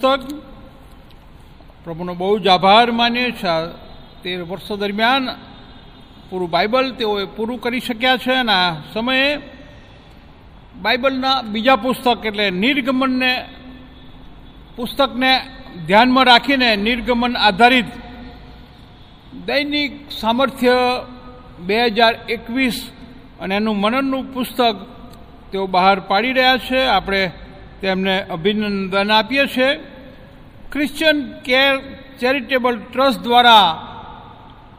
પુસ્તક. પ્રભુનો બહુ જ આભાર માનીએ છીએ. તેર વર્ષો દરમિયાન પૂરું બાઇબલ તેઓએ પૂરું કરી શક્યા છે અને આ સમયે બાઇબલના બીજા પુસ્તક એટલે નિર્ગમનને પુસ્તકને ધ્યાનમાં રાખીને નિર્ગમન આધારિત દૈનિક સામર્થ્ય બે હજાર એકવીસ અને એનું મનનનું પુસ્તક તેઓ બહાર પાડી રહ્યા છે. આપણે તેમને અભિનંદન આપીએ છીએ. ક્રિશ્ચિયન કેર ચેરિટેબલ ટ્રસ્ટ દ્વારા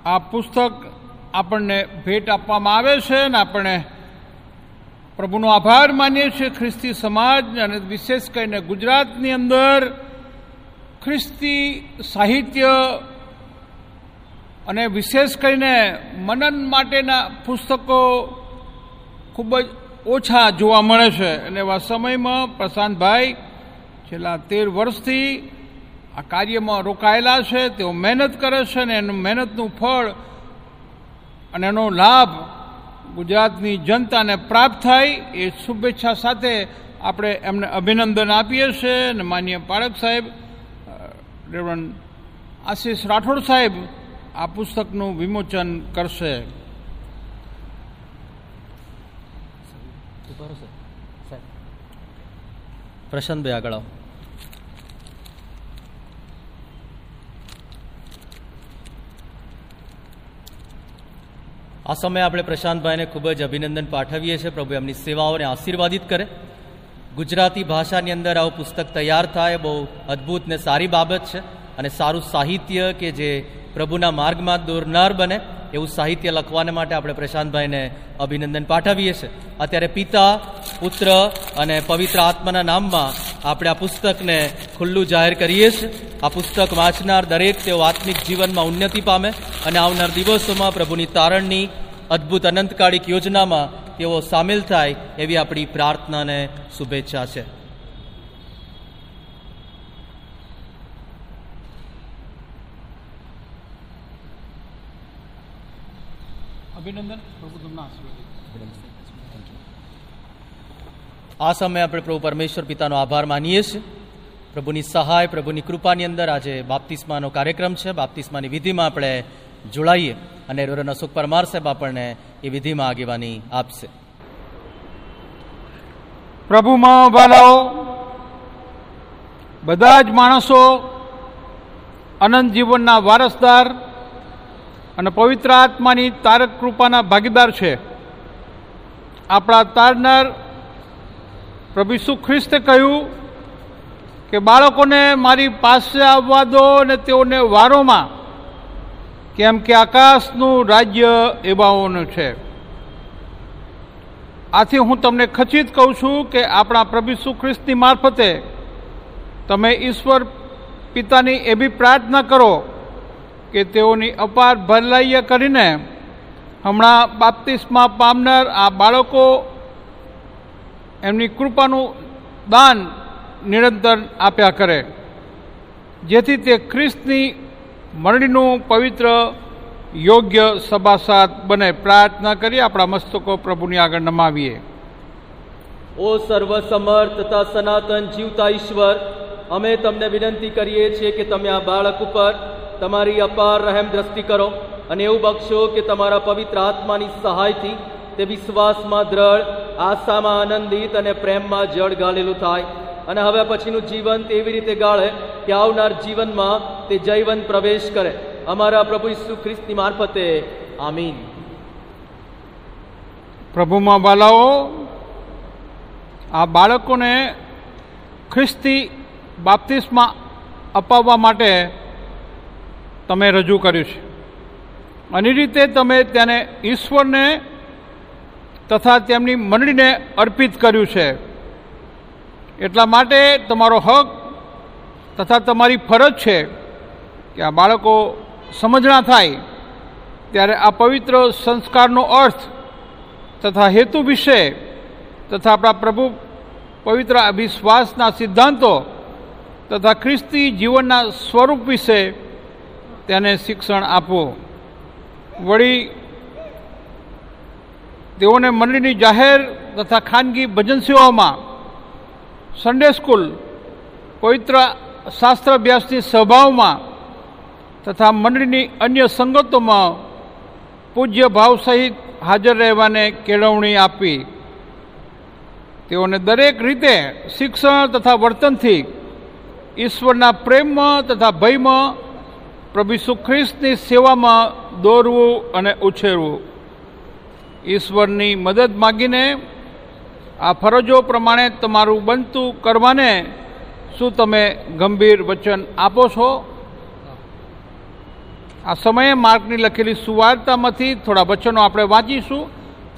આ પુસ્તક આપણને ભેટ આપવામાં આવે છે અને આપણે પ્રભુનો આભાર માનીએ છીએ ખ્રિસ્તી સમાજ અને વિશેષ કરીને ગુજરાતની અંદર ખ્રિસ્તી સાહિત્ય અને વિશેષ કરીને મનન માટેના પુસ્તકો ખૂબ જ ઓછા જોવા મળે છે. અને એવા સમયમાં પ્રશાંતભાઈ છેલ્લા તેર વર્ષથી આ કાર્યમાં રોકાયેલા છે. તેઓ મહેનત કરે છે અને એનું મહેનતનું ફળ અને એનો લાભ ગુજરાતની જનતાને પ્રાપ્ત થાય એ શુભેચ્છા સાથે આપણે એમને અભિનંદન આપીએ છીએ. અને માન્ય પાળક સાહેબ રેવન આશીષ રાઠોડ સાહેબ આ પુસ્તકનું વિમોચન કરશે. પ્રશાંતભાઈ આગળ આવો. આ સમયે આપણે પ્રશાંતભાઈને ખૂબ જ અભિનંદન પાઠવીએ છીએ. પ્રભુ એમની સેવાઓને આશીર્વાદિત કરે. ગુજરાતી ભાષાની અંદર આવું પુસ્તક તૈયાર થાય, બહુ અદ્ભુત ને સારી બાબત છે અને સારું સાહિત્ય કે જે પ્રભુના માર્ગમાં દોરનાર બને. એવું સાહિત્ય લખવાને માટે આપણે પ્રશાંતભાઈને અભિનંદન પાઠવીએ છીએ. અત્યારે પિતા, પુત્ર અને પવિત્ર આત્માના નામમાં આપણે આ પુસ્તકને ખુલ્લું જાહેર કરીએ છીએ. આ પુસ્તક વાંચનાર દરેક તેઓ આત્મિક જીવનમાં ઉન્નતિ પામે અને આવનાર દિવસોમાં પ્રભુની તારણની અદ્ભુત અનંતકાળિક યોજનામાં તેઓ સામેલ થાય એવી આપણી પ્રાર્થના અને શુભેચ્છા છે. અભિનંદન પ્રભુ તમને આશીર્વાદ. આ સમયે આપણે પ્રભુ પરમેશ્વર પિતાનો આભાર માનીએ છીએ. પ્રભુની સહાય પ્રભુની કૃપાની અંદર આજે બાપ્તિસ્માનો કાર્યક્રમ છે. બાપ્તિસ્માની વિધિમાં આપણે જોડાઈએ અને રોરન અશોક પરમાર સાહેબ આપણને એ વિધિમાં આગેવાની આપશે. પ્રભુમાં વાલાઓ બધા જ માણસો અનંત જીવનના વારસદાર અને પવિત્ર આત્માની તારક કૃપાના ભાગીદાર છે. આપણા તારનાર પ્રભુ ઈસુ ખ્રિસ્તે કહ્યું કે બાળકોને મારી પાસે આવવા દો અને તેઓને વારોમાં, કેમ કે આકાશનું રાજ્ય એવાઓનું છે. આથી હું તમને ખચિત કહું છું કે આપણા પ્રભુ ઈસુ ખ્રિસ્તની મારફતે તમે ઈશ્વર પિતાની એવી પ્રાર્થના કરો કે તેઓની અપાર ભલાઈએ કરીને હમણાં બાપ્તિસ્મા પામનાર આ બાળકો એમની કૃપાનું દાન નિરંતર આપ્યા કરે. જેથી તે ખ્રિસ્તની મરણીનું પવિત્ર યોગ્ય સભાસાદ બને. પ્રાર્થના કરી આપણા મસ્તકો પ્રભુની આગળ નમાવીએ. ઓ સર્વસમર્થ તથા સનાતન જીવતા ઈશ્વર, અમે તમને વિનંતી કરીએ છીએ કે તમે આ બાળક ઉપર તમારી અપાર રહેમ દ્રષ્ટિ કરો અને એવું બક્ષો કે તમારા પવિત્ર આત્માની સહાયથી તે વિશ્વાસમાં દ્રઢ, આશામાં આનંદિત અને પ્રેમમાં જળ ગાળેલું થાય. અને હવે પછીનું જીવન એવી રીતે ગાળે કે આવનાર જીવનમાં તે જૈવન પ્રવેશ કરે. અમારા પ્રભુ ઈસુ ખ્રિસ્તી મારફતે. આમીન. પ્રભુમાં બાલાઓ, આ બાળકોને ખ્રિસ્તી બાપ્તિસ્મા અપાવવા માટે તમે રજૂ કર્યું છે. અને રીતે તમે તેને ઈશ્વરને તથા તેમની મંડળીને અર્પિત કર્યું છે. એટલા માટે તમારો હક તથા તમારી ફરજ છે કે આ બાળકો સમજણા થાય. ત્યારે આ પવિત્ર સંસ્કારનો અર્થ તથા હેતુ વિશે તથા આપણા પ્રભુ પવિત્ર વિશ્વાસના સિદ્ધાંતો તથા ખ્રિસ્તી જીવનના સ્વરૂપ વિશે તેને શિક્ષણ આપવું વળી તેઓને મંડળીની જાહેર તથા ખાનગી ભજન સેવાઓમાં સન્ડે સ્કૂલ પવિત્ર શાસ્ત્ર અભ્યાસની સભાઓમાં તથા મંડળીની અન્ય સંગતોમાં પૂજ્ય ભાવ સહિત હાજર રહેવાને કેળવણી આપી. તેઓને દરેક રીતે શિક્ષણ તથા વર્તનથી ઈશ્વરના પ્રેમમાં તથા ભયમાં પ્રભુ ઈસુ સેવામાં દોરવું અને ઉછેરવું. ઈશ્વરની મદદ માગીને આ ફરજો પ્રમાણે તમારું બનતું કરવાને શું તમે ગંભીર વચન આપો છો? આ સમયે માર્કની લખેલી સુવાર્તામાંથી થોડા વચનો આપણે વાંચીશું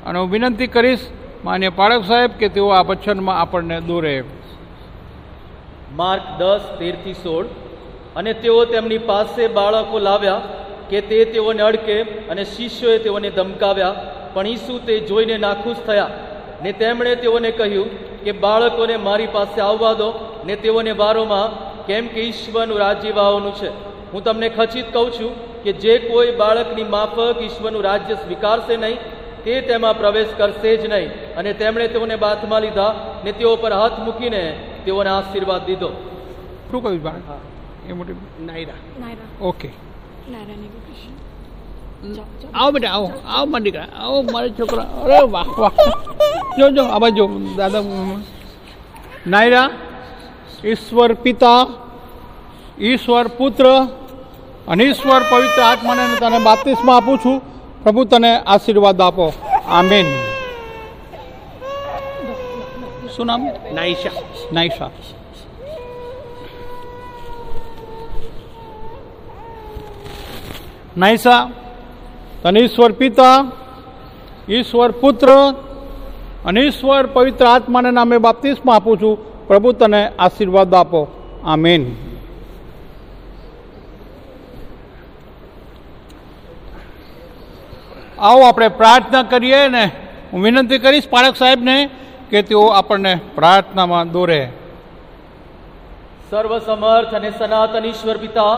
અને હું વિનંતી કરીશ માન્ય પાળક સાહેબ કે તેઓ આ વચનમાં આપણને દોરે. માર્ક દસ, તેરથી સોળ. અને તેઓ તેમની પાસે બાળકો લાવ્યા કે તે તેઓને અડકે અને શિષ્યોએ તેઓને ધમકાવ્યા. પણ ઈસુ તે જોઈને નાખુશ થયા. ને તેમણે તેઓને કહ્યું કે બાળકોને મારી પાસે આવવા દો. ને તેઓને વારોમાં કેમ કે ઈશ્વરનું રાજ્ય વાવવાનું છે. હું તમને ખચિત કહું છું કે જે કોઈ બાળકની માફક ઈશ્વરનું રાજ્ય સ્વીકારશે નહીં તે તેમાં પ્રવેશ કરશે જ નહીં. અને તેમણે તેઓને બાથમાં લીધા ને તેઓ પર હાથ મૂકીને તેઓને આશીર્વાદ દીધો. શું કહ્યું એ મોટી નાયરા. નાયરા. ઓકે. આવો બેટા આવો. આવો મારા દીકરા આવો મારા છોકરા. અરે વાહ વાહ. જો જો આ બાજુ દાદા નાયરા ઈશ્વર પિતા ઈશ્વર પુત્ર અને ઈશ્વર પવિત્ર આત્માને તને બાપ્તિસ્મા આપું છું. પ્રભુ તને આશીર્વાદ આપો. આમેન. શું નામ? નાઈશા નાઈશા નાઈસા તને ઈશ્વર પિતા, ઈશ્વર પુત્ર અને ઈશ્વર પવિત્ર આત્માને નામે બાપ્તિસ્મા આપું છું. પ્રભુ તને આશીર્વાદ આપો. આમીન. આવો આપણે પ્રાર્થના કરીએ ને હું વિનંતી કરીશ પાળક સાહેબને કે તેઓ આપણને પ્રાર્થનામાં દોરે. સર્વસમર્થ અને સનાતન ઈશ્વર પિતા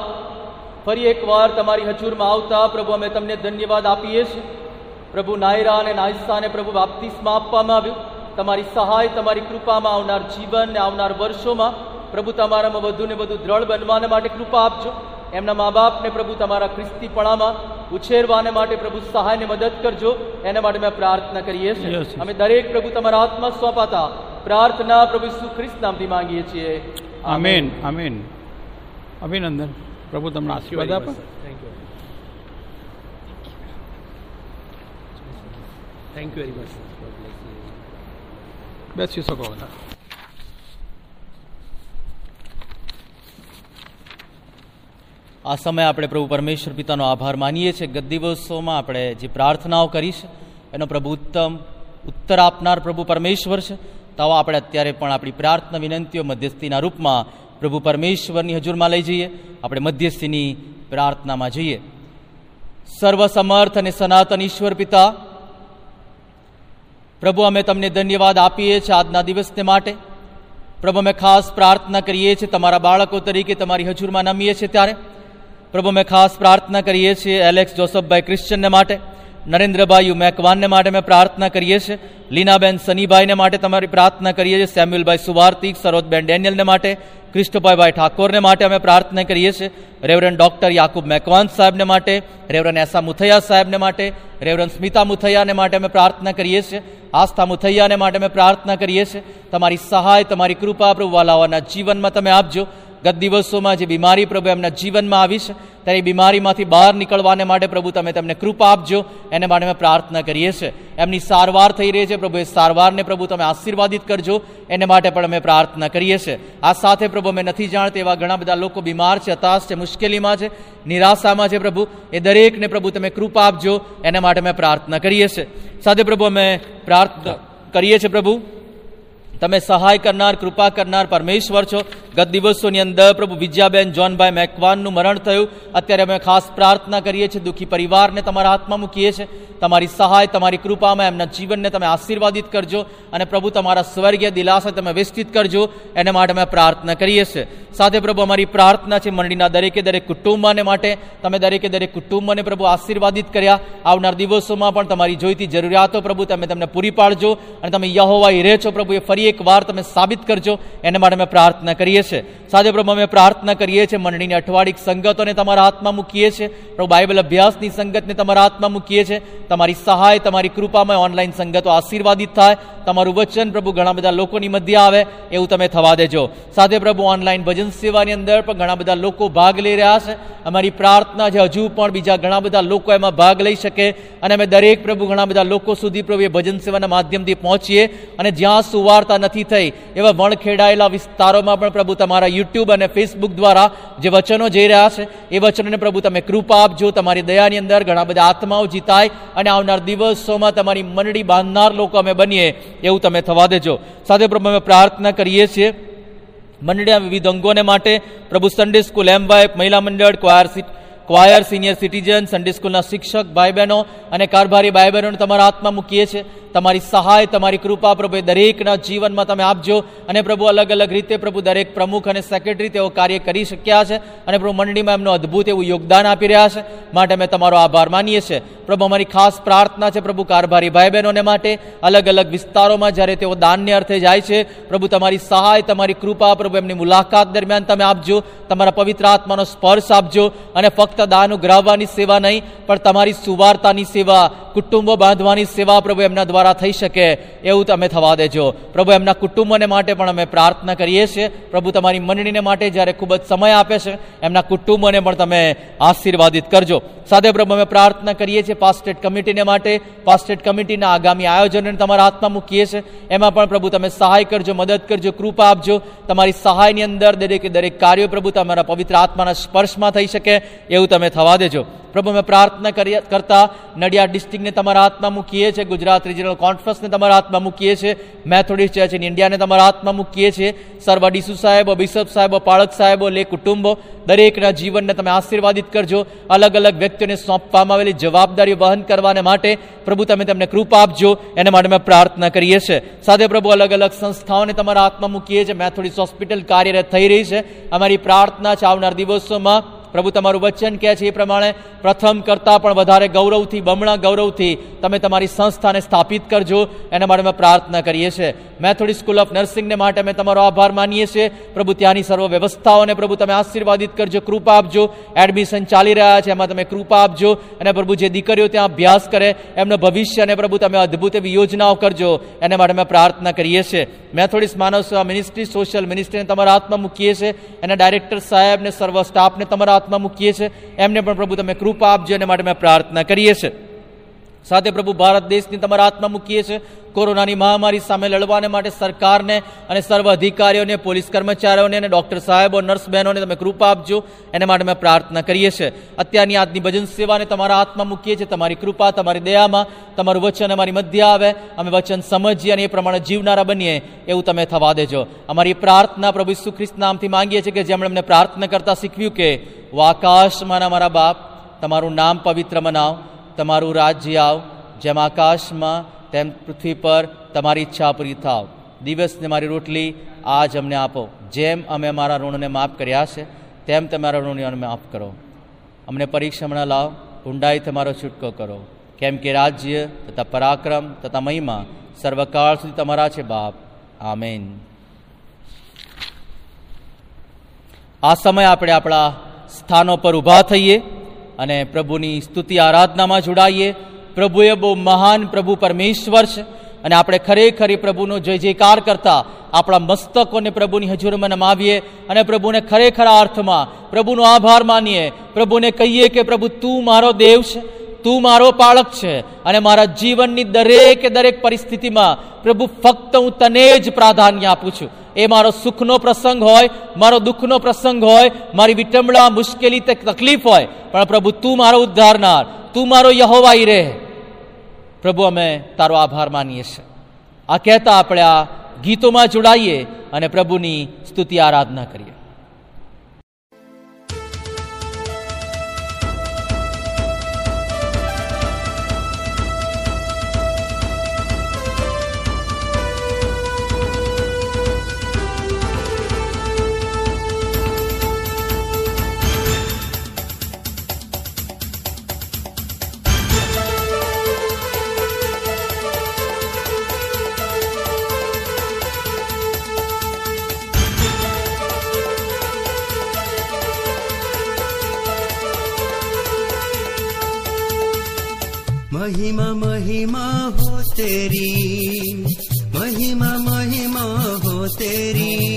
ફરી એકવાર તમારી હજુરમાં આવતા પ્રભુ અમે તમને ધન્યવાદ આપીએ છીએ. પ્રભુ નાયરા અને નાયસ્તાને પ્રભુ બાપ્તિસ્મા આપવામાં આવ્યું. તમારી સહાય તમારી કૃપામાં આવનાર જીવન ને આવનાર વર્ષોમાં પ્રભુ તમારામાં વધુ ને વધુ દ્રઢ બનવાને માટે કૃપા આપજો. એમના મા બાપને પ્રભુ તમારા ખ્રિસ્તીપણામાં ઉછેરવાને માટે પ્રભુ સહાયને મદદ કરજો. એના માટે મેં પ્રાર્થના કરીએ છીએ. અમે દરેક પ્રભુ તમારા હાથમાં સોંપાતા પ્રાર્થના પ્રભુ ખ્રિસ્ત નામથી માંગીએ છીએ. આમીન આમીન અભિનંદન પ્રભુ તમને આશીર્વાદ આપે. Thank you thank you very much બેસી શકો બધા આ સમયે આપણે પ્રભુ પરમેશ્વર પિતાનો આભાર માનીએ છીએ. ગત દિવસોમાં આપણે જે પ્રાર્થનાઓ કરી છે એનો પ્રભુ ઉત્તમ ઉત્તર આપનાર પ્રભુ પરમેશ્વર છે. તો આપણે અત્યારે પણ આપણી પ્રાર્થના વિનંતીઓ મધ્યસ્થીના રૂપમાં પ્રભુ પરમેશ્વરની હજુરમાં લઈ જઈએ, આપણે મધ્યસ્થીની પ્રાર્થનામાં જઈએ. સર્વસમર્થ અને સનાતન ઈશ્વર પિતા, પ્રભુ અમે તમને ધન્યવાદ આપીએ છીએ આજના દિવસને માટે. પ્રભુ અમે ખાસ પ્રાર્થના કરીએ છીએ તમારા બાળકો તરીકે તમારી હજુરમાં નમીએ છીએ ત્યારે. પ્રભુ અમે ખાસ પ્રાર્થના કરીએ છીએ એલેક્સ જોસફભાઈ ક્રિશ્ચનને માટે. નરેન્દ્રભાઈ મેકવાનને માટે અમે પ્રાર્થના કરીએ છીએ. લીનાબેન સનીભાઈને માટે તમારી પ્રાર્થના કરીએ છીએ. સેમ્યુલભાઈ સુવાર્તિક સરોજબેન ડેનિયલને માટે ક્રિસ્ટોભાઈભાઈ ઠાકોરને માટે અમે પ્રાર્થના કરીએ છીએ. રેવરન ડોક્ટર યાકુબ મેકવાન સાહેબને માટે, રેવરન એસા મુથૈયા સાહેબને માટે, રેવરન સ્મિતા મુથૈયાને માટે અમે પ્રાર્થના કરીએ છીએ. આસ્થા મુથૈયાને માટે અમે પ્રાર્થના કરીએ છીએ. તમારી સહાય, તમારી કૃપા પ્રભુ વાલાવાના જીવનમાં તમે આપજો. ગત દિવસોમાં જે બીમારી પ્રભુ એમના જીવનમાં આવી છે, ત્યારે એ બીમારીમાંથી બહાર નીકળવાને માટે પ્રભુ તમે તેમને કૃપા આપજો, એને માટે અમે પ્રાર્થના કરીએ છીએ. એમની સારવાર થઈ રહી છે પ્રભુ એ સારવારને પ્રભુ તમે આશીર્વાદિત કરજો, એને માટે પણ અમે પ્રાર્થના કરીએ છીએ. આ સાથે પ્રભુ અમે નથી જાણતા એવા ઘણા બધા લોકો બીમાર છે, હતાશ છે, મુશ્કેલીમાં છે, નિરાશામાં છે પ્રભુ. એ દરેકને પ્રભુ તમે કૃપા આપજો, એને માટે અમે પ્રાર્થના કરીએ છીએ. સાથે પ્રભુ અમે પ્રાર્થના કરીએ છીએ પ્રભુ. તમે સહાય કરનાર, કૃપા કરનાર પરમેશ્વર છો. ગત દિવસોની અંદર પ્રભુ વિજયાબેન જોનભાઈ મેકવાનનું મરણ થયું. અત્યારે અમે ખાસ પ્રાર્થના કરીએ છીએ, દુઃખી પરિવારને તમારા હાથમાં મૂકીએ છીએ. તમારી સહાય, તમારી કૃપામાં એમના જીવનને તમે આશીર્વાદિત કરજો અને પ્રભુ તમારા સ્વર્ગીય દિલાસા તમે વિસ્તૃત કરજો. એને માટે અમે પ્રાર્થના કરીએ છીએ. સાથે પ્રભુ અમારી પ્રાર્થના છે, મંડળીના દરેકે દરેક કુટુંબને માટે. તમે દરેકે દરેક કુટુંબને પ્રભુ આશીર્વાદિત કર્યા. આવનાર દિવસોમાં પણ તમારી જોઈતી જરૂરિયાતો પ્રભુ તમે તમને પૂરી પાડજો અને તમે યહોવા રહે છો. પ્રભુ એ ફરી એક વાર તમે સાબિત કરજો. એને માટે અમે પ્રાર્થના કરીએ છીએ. સાથે પ્રભુ, અમે પ્રાર્થના કરીએ છીએ મંડળીની અઠવાડિક સંગતોને તમારા હાથમાં મૂકીએ છીએ. પ્રભુ, બાઇબલ અભ્યાસની સંગતને તમારા હાથમાં મૂકીએ છીએ. તમારી સહાય, તમારી કૃપામાં ઓનલાઈન સંગતો આશીર્વાદિત થાય. તમારું વચન પ્રભુ ઘણા બધા લોકોની મધ્ય આવે, એવું તમે થવા દેજો. સાથે પ્રભુ, ઓનલાઈન ભજન સેવાની અંદર પણ ઘણા બધા લોકો ભાગ લઈ રહ્યા છે. અમારી પ્રાર્થના છે, હજુ પણ બીજા ઘણા બધા લોકો એમાં ભાગ લઈ શકે. અને અમે દરેક પ્રભુ ઘણા બધા લોકો સુધી પ્રભુ એ ભજન સેવાના માધ્યમથી પહોંચીએ. અને જ્યાં સુવાર્તા નથી થઈ. એવા વણખેડાયેલા વિસ્તારોમાં પણ પ્રભુ તમારા યુટ્યુબ અને ફેસબુક દ્વારા જે વચનો જઈ રહ્યા છે, એ વચનોને પ્રભુ તમે કૃપા આપજો. તમારી દયાની અંદર ઘણા બધા આત્માઓ જીતાય અને આવનાર દિવસોમાં તમારી મંડળી બાંધનાર લોકો અમે બનીએ એવું તમે થવા દેજો. સાથે પ્રભુ અમે પ્રાર્થના કરીએ છીએ. મંડળીના વિવિધ અંગોને માટે પ્રભુ સન્ડે સ્કૂલ એમ વાય મહિલા મંડળ choir choir senior citizen Sunday સ્કૂલના શિક્ષક ભાઈ બહેનો અને કારભારી ભાઈ બહેનોને તમારા હાથમાં મૂકીએ છીએ. તમારી સહાય, તમારી કૃપા પ્રભુ દરેકના જીવનમાં તમે આપજો અને પ્રભુ અલગ અલગ રીતે પ્રભુ દરેક પ્રમુખ અને સેક્રેટરી તેઓ કાર્ય કરી શક્યા છે અને પ્રભુ મંડળીમાં એમનું અદ્ભુત એવું યોગદાન આપી રહ્યા છે. માટે અમે તમારો આભાર માનીએ છીએ. પ્રભુ અમારી ખાસ પ્રાર્થના છે પ્રભુ કારભારી ભાઈ બહેનોને માટે. અલગ અલગ વિસ્તારોમાં જ્યારે તેઓ દાનને અર્થે જાય છે, પ્રભુ તમારી સહાય, તમારી કૃપા પ્રભુ એમની મુલાકાત દરમિયાન તમે આપજો. તમારા પવિત્ર આત્માનો સ્પર્શ આપજો અને ફક્ત દાન ઉઘરાવવાની સેવા નહીં, પણ તમારી સુવાર્તાની સેવા, કુટુંબો બાંધવાની સેવા પ્રભુ એમના દ્વારા થઈ શકે. એવું તમે થવા દેજો. પ્રભુ એમના કુટુંબોને માટે પણ અમે પ્રાર્થના કરીએ છીએ. પ્રભુ તમારી મંડળીને માટે જ્યારે ખૂબ જ સમય આપે છે, એમના કુટુંબોને પણ તમે આશીર્વાદિત કરજો. સાથે પ્રભુ અમે પ્રાર્થના કરીએ છીએ પાસ્ટેટ કમિટીને માટે. પાસ્ટેટ કમિટીના આગામી આયોજનને તમારા હાથમાં મૂકીએ છીએ. એમાં પણ પ્રભુ તમે સહાય કરજો, મદદ કરજો, કૃપા આપજો. તમારી સહાયની અંદર દરેકે દરેક કાર્યો પ્રભુ તમારા પવિત્ર આત્માના સ્પર્શમાં થઈ શકે. એવું તમે થવા દેજો. પ્રભુ, અમે પ્રાર્થના કરીએ, કરતા નડિયાદ ડિસ્ટ્રિક્ટને તમારા હાથમાં મૂકીએ છીએ, ગુજરાત રિજનલ કોન્ફરન્સને તમારા હાથમાં મૂકીએ છીએ, મેથોડિસ્ટ ચર્ચ ઇન ઇન્ડિયાને તમારા હાથમાં મૂકીએ છીએ, સર્વ ડીસુ સાહેબો, બિશપ સાહેબો, પાળક સાહેબો, લે કુટુંબો, દરેકના જીવનને તમે આશીર્વાદિત કરજો. અલગ અલગ વ્યક્તિઓને સોંપવામાં આવેલી જવાબદારી વહન કરવાને માટે પ્રભુ, તમે તેમને કૃપા આપજો. એને માટે અમે પ્રાર્થના કરીએ છીએ. સાથે પ્રભુ, અલગ અલગ સંસ્થાઓને તમારા હાથમાં મૂકીએ છીએ. મેથોડિસ્ટ હોસ્પિટલ કાર્યરત થઈ રહી છે. અમારી પ્રાર્થના છે આવનાર દિવસોમાં પ્રભુ તમારું વચન કહે છે એ પ્રમાણે પ્રથમ કરતાં પણ વધારે ગૌરવથી, બમણા ગૌરવથી તમે તમારી સંસ્થાને સ્થાપિત કરજો. એના માટે અમે પ્રાર્થના કરીએ છીએ. મેથોડી સ્કૂલ ઓફ નર્સિંગને માટે અમે તમારો આભાર માનીએ છીએ. પ્રભુ, ત્યાંની સર્વ વ્યવસ્થાઓને પ્રભુ તમે આશીર્વાદિત કરજો, કૃપા આપજો. એડમિશન ચાલી રહ્યા છે, એમાં તમે કૃપા આપજો. અને પ્રભુ, જે દીકરીઓ ત્યાં અભ્યાસ કરે, એમનું ભવિષ્ય અને પ્રભુ તમે અદ્ભુત એવી યોજનાઓ કરજો. એના માટે અમે પ્રાર્થના કરીએ છીએ. મેથોડિસ માનવ સેવા મિનિસ્ટ્રી, સોશિયલ મિનિસ્ટ્રીને તમારા હાથમાં મૂકીએ છીએ. એના ડાયરેક્ટર સાહેબને, સર્વ સ્ટાફને તમારા હાથમાં મૂકીએ છીએ એમને પણ પ્રભુ તમે કૃપા આપજો, એના માટે અમે પ્રાર્થના કરીએ છીએ. સાથે પ્રભુ ભારત દેશની તમારા હાથમાં મૂકીએ છીએ. કોરોનાની મહામારી સામે લડવાને માટે સરકારને અને સર્વ અધિકારીઓને, પોલીસ કર્મચારીઓને અને ડૉક્ટર સાહેબો, નર્સ બહેનોને તમે કૃપા આપજો. એના માટે અમે પ્રાર્થના કરીએ છીએ. અત્યારની આજની ભજન સેવાને તમારા હાથમાં મૂકીએ છીએ. તમારી કૃપા, તમારી દયામાં, તમારું વચન અમારી મધ્ય આવે. અમે વચન સમજીએ અને એ પ્રમાણે જીવનારા બનીએ એવું તમે થવા દેજો. અમારી પ્રાર્થના પ્રભુ ઈસુ ખ્રિસ્ત નામથી માંગીએ છીએ કે જેમણે અમને પ્રાર્થના કરતા શીખવ્યું કે ઓ આકાશમાંના મારા બાપ, તમારું નામ પવિત્ર મનાવ. તમારું રાજ્ય આવ, જેમ આકાશમાં, તેમ પૃથ્વી પર તમારી ઈચ્છા પૂરી થાવ. દિવસને મારી રોટલી આજ અમને આપો. જેમ અમે અમારા ઋણને માફ કર્યા છે, તેમ તમારા ઋણને માફ કરો. અમને પરીક્ષામાં લાવ, ઊંડાઈ તમારો છૂટકો કરો. કેમ કે રાજ્ય તથા પરાક્રમ તથા મહિમા સર્વકાળ સુધી તમારા છે બાપ. આમેન. આ સમય આપણે આપણા સ્થાનો પર ઊભા થઈએ. અને પ્રભુની સ્તુતિ આરાધનામાં જોડાઈએ. પ્રભુ એ બહુ મહાન પ્રભુ પરમેશ્વર છે અને આપણે ખરેખર એ પ્રભુનો જય જયકાર કરતા આપણા મસ્તકોને પ્રભુની હજુરમાં નમાવીએ અને પ્રભુને ખરેખર અર્થમાં પ્રભુનો આભાર માનીએ. પ્રભુને કહીએ કે પ્રભુ તું મારો દેવ છે, તું મારો પાળક છે અને મારા જીવનની દરેક દરેક પરિસ્થિતિમાં પ્રભુ ફક્ત હું તને જ પ્રાધાન્ય આપું છું. એ મારો સુખનો પ્રસંગ હોય, મારો દુઃખનો પ્રસંગ હોય, મારી વિટંબળા મુશ્કેલી તકલીફ હોય, પણ પ્રભુ તું મારો ઉદ્ધારનાર, તું મારો યહોવાઈ રહે. પ્રભુ, અમે તારો આભાર માનીએ છીએ. આ કહેતા આપણે આ ગીતોમાં જોડાઈએ અને પ્રભુની સ્તુતિ, આરાધના કરીએ. तेरी महिमा महिमा हो तेरी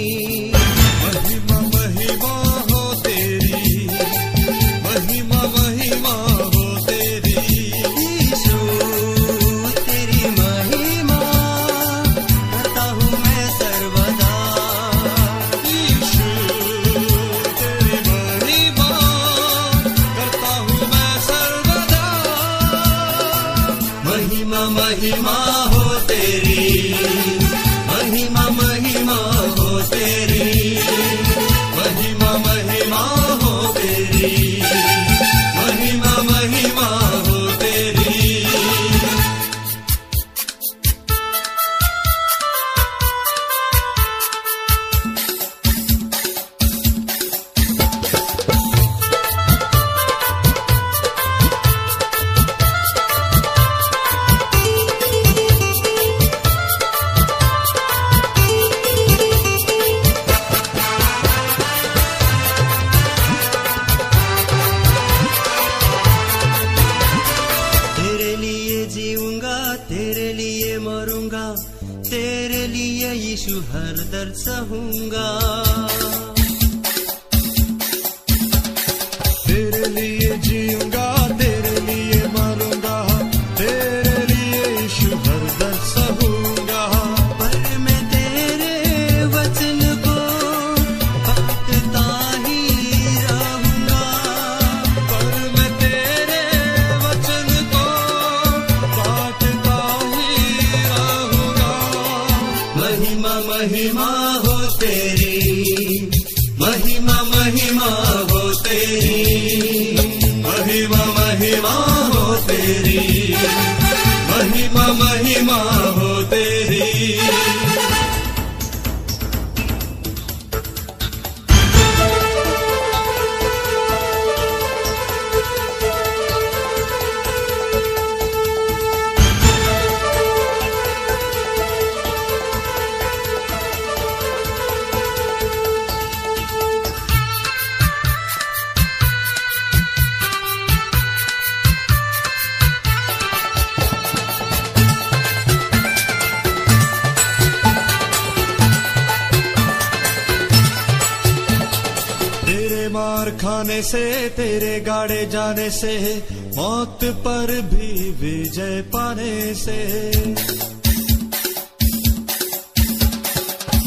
से तेरे गाड़े जाने से, मौत पर भी विजय पाने से।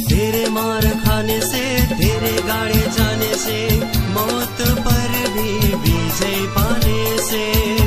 तेरे मार खाने से, तेरे गाड़े जाने से, मौत पर भी विजय पाने से।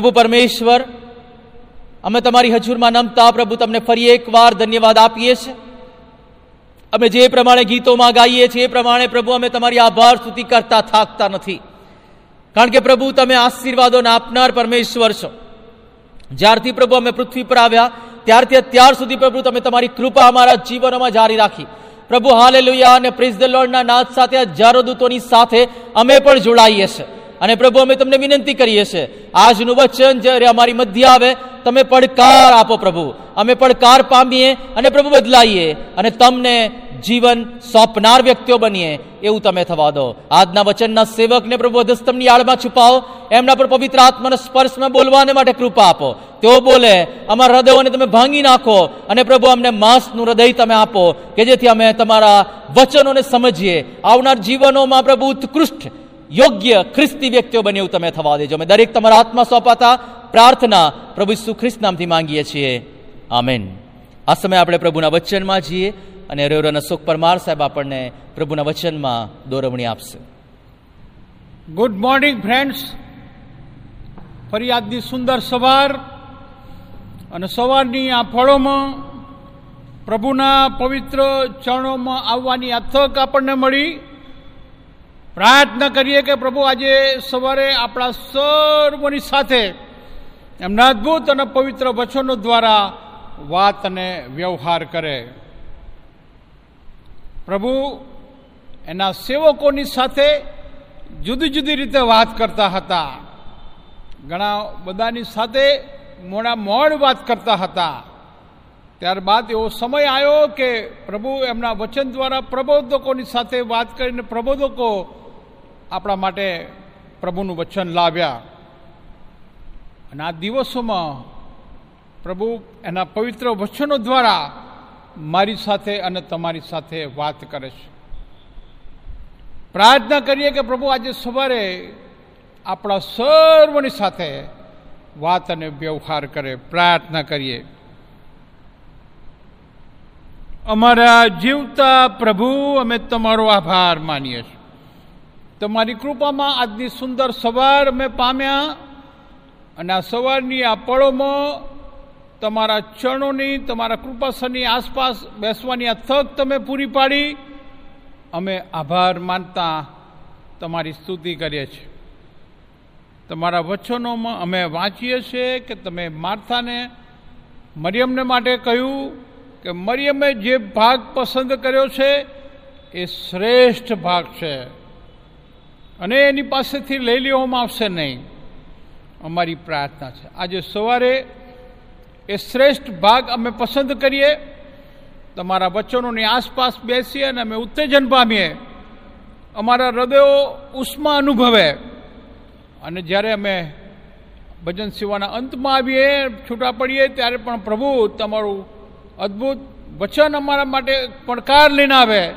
પ્રભુ પરમેશ્વર, અમે તમારી હજુરમાં નમતા પ્રભુ, તમને ફરી એકવાર ધન્યવાદ આપીએ છીએ. અમે જે પ્રમાણે ગીતોમાં ગાઈએ છીએ, એ પ્રમાણે પ્રભુ, અમે તમારી આભાર સ્તુતિ કરતા થાકતા નથી. કારણ કે પ્રભુ, તમે આશીર્વાદોને આપનાર પરમેશ્વર છો. જ્યારથી પ્રભુ અમે પૃથ્વી પર આવ્યા, ત્યારથી અત્યાર સુધી પ્રભુ, તમે તમારી કૃપા અમારા જીવનોમાં જારી રાખી. પ્રભુ હાલે અને પ્રિઝ ધ લોર્ડના નાદ સાથે હજારો દૂતોની સાથે અમે પણ જોડાઈએ છીએ. અને પ્રભુ, અમે તમને વિનંતી કરીએ છીએ, આજનું વચન જ્યારે અમારી મધ્ય આવે, તમે પડકાર આપો પ્રભુ. અમે પડકાર પામીએ અને પ્રભુ બદલાઈએ અને તમને જીવન સોંપનાર વ્યક્તિઓ બનીએ, એવું તમે થવા દો. આજના વચનના સેવકને પ્રભુ અધસ્તમની આળમાં છુપાવો, એમના પર પવિત્ર આત્માના સ્પર્શમાં બોલવાને માટે કૃપા આપો. તેઓ બોલે, અમારા હૃદયોને તમે ભાંગી નાખો અને પ્રભુ, અમને માંસનું હૃદય તમે આપો, કે જેથી અમે તમારા વચનોને સમજીએ. આવનાર જીવનોમાં પ્રભુ ઉત્કૃષ્ટ યોગ્ય ખ્રિસ્તી વ્યક્તિઓ બને એવું તમે થવા દેજો. અમે દરેક તમારા આત્મા સોંપાતા પ્રાર્થના પ્રભુ ઈસુ ખ્રિસ્ત નામથી માંગીએ છીએ. આમેન. આ સમય આપણે પ્રભુના વચનમાં જઈએ અને રેવરન અશોક પરમાર સાહેબ આપણને પ્રભુના વચનમાં દોરવણી આપશે. ગુડ મોર્નિંગ ફ્રેન્ડ્સ ફરી આજની સુંદર સવાર અને સવારની આ ફળોમાં પ્રભુના પવિત્ર ચરણોમાં આવવાની આ તક આપણને મળી. પ્રાર્થના કરીએ કે પ્રભુ આજે સવારે આપણા સર્વની સાથે એમના અદ્ભુત અને પવિત્ર વચનો દ્વારા વાત અને વ્યવહાર કરે. પ્રભુ એના સેવકોની સાથે જુદી જુદી રીતે વાત કરતા હતા. ઘણા બધાની સાથે મોડા મોડ વાત કરતા હતા. ત્યારબાદ એવો સમય આવ્યો કે પ્રભુ એમના વચન દ્વારા પ્રબોધકોની સાથે વાત કરીને પ્રબોધકો આપણા માટે પ્રભુનું વચન લાવ્યા. અને આ દિવસોમાં પ્રભુ એના પવિત્ર વચનો દ્વારા મારી સાથે અને તમારી સાથે વાત કરે છે. પ્રાર્થના કરીએ કે પ્રભુ આજે સવારે આપણા સર્વની સાથે વાત અને વ્યવહાર કરે. પ્રાર્થના કરીએ. અમારા જીવતા પ્રભુ, અમે તમારો આભાર માનીએ છીએ. તમારી કૃપામાં આજની સુંદર સવાર અમે પામ્યા અને આ સવારની આ પળોમાં તમારા ચરણોની, તમારા કૃપાસરની આસપાસ બેસવાની આ તક તમે પૂરી પાડી. અમે આભાર માનતા તમારી સ્તુતિ કરીએ છીએ. તમારા વચનોમાં અમે વાંચીએ છીએ કે તમે માર્થાને, મરિયમને માટે કહ્યું કે મરિયમે જે ભાગ પસંદ કર્યો છે, એ શ્રેષ્ઠ ભાગ છે. અને એની પાસેથી લઈ લેવામાં આવશે નહીં. અમારી પ્રાર્થના છે. આજે સવારે એ શ્રેષ્ઠ ભાગ અમે પસંદ કરીએ, તમારા વચનોની આસપાસ બેસીએ અને અમે ઉત્તેજન પામીએ. અમારા હૃદયો ઉષ્મા અનુભવે. અને જ્યારે અમે ભજન સેવાના અંતમાં આવીએ, છૂટા પડીએ, ત્યારે પણ પ્રભુ તમારું અદ્ભુત. વચન અમારા માટે પડકાર લઈને આવે.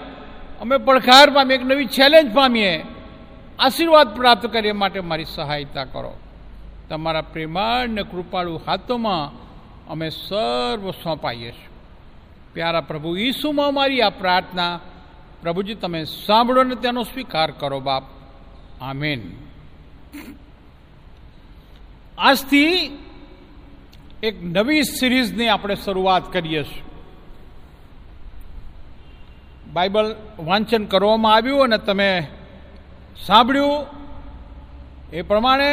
અમે પડકાર પામીએ, એક નવી ચેલેન્જ પામીએ. આશીર્વાદ પ્રાપ્ત કરીએ માટે મારી સહાયતા કરો. તમારા પ્રેમાળ ને કૃપાળુ હાથોમાં અમે સર્વ સોંપાઈએ છીએ. પ્યારા પ્રભુ ઈસુમાં મારી આ પ્રાર્થના. પ્રભુજી, તમે સાંભળો ને તેનો સ્વીકાર કરો બાપ. આમેન. આજથી એક નવી સિરીઝની આપણે શરૂઆત કરીએ છીએ. બાઇબલ વાંચન કરવામાં આવ્યું અને તમે સાંભળ્યું. એ પ્રમાણે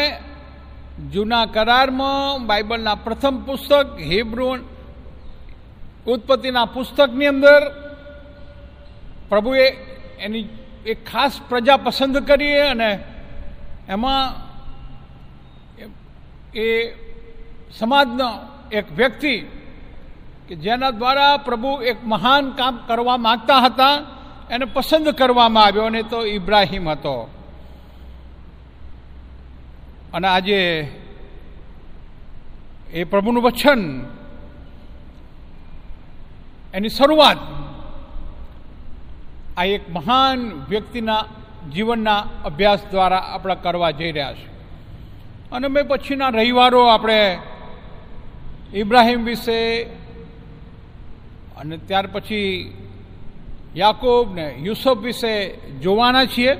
જૂના કરારમાં બાઇબલના પ્રથમ પુસ્તક હિબ્રુ ઉત્પત્તિના પુસ્તકની અંદર પ્રભુએ એની એક ખાસ પ્રજા પસંદ કરી અને એમાં એ સમાજનો એક વ્યક્તિ કે જેના દ્વારા પ્રભુ એક મહાન કામ કરવા માગતા હતા, એને પસંદ કરવામાં આવ્યો અને તો ઇબ્રાહીમ હતો. અને આજે એ પ્રભુનું વચન, એની શરૂઆત આ એક મહાન વ્યક્તિના જીવનના અભ્યાસ દ્વારા આપણે કરવા જઈ રહ્યા છે. અને મેં પછીના રવિવારો આપણે ઇબ્રાહિમ વિશે અને ત્યાર પછી યાકોબ ને યુસુફ વિશે જોવાના છીએ.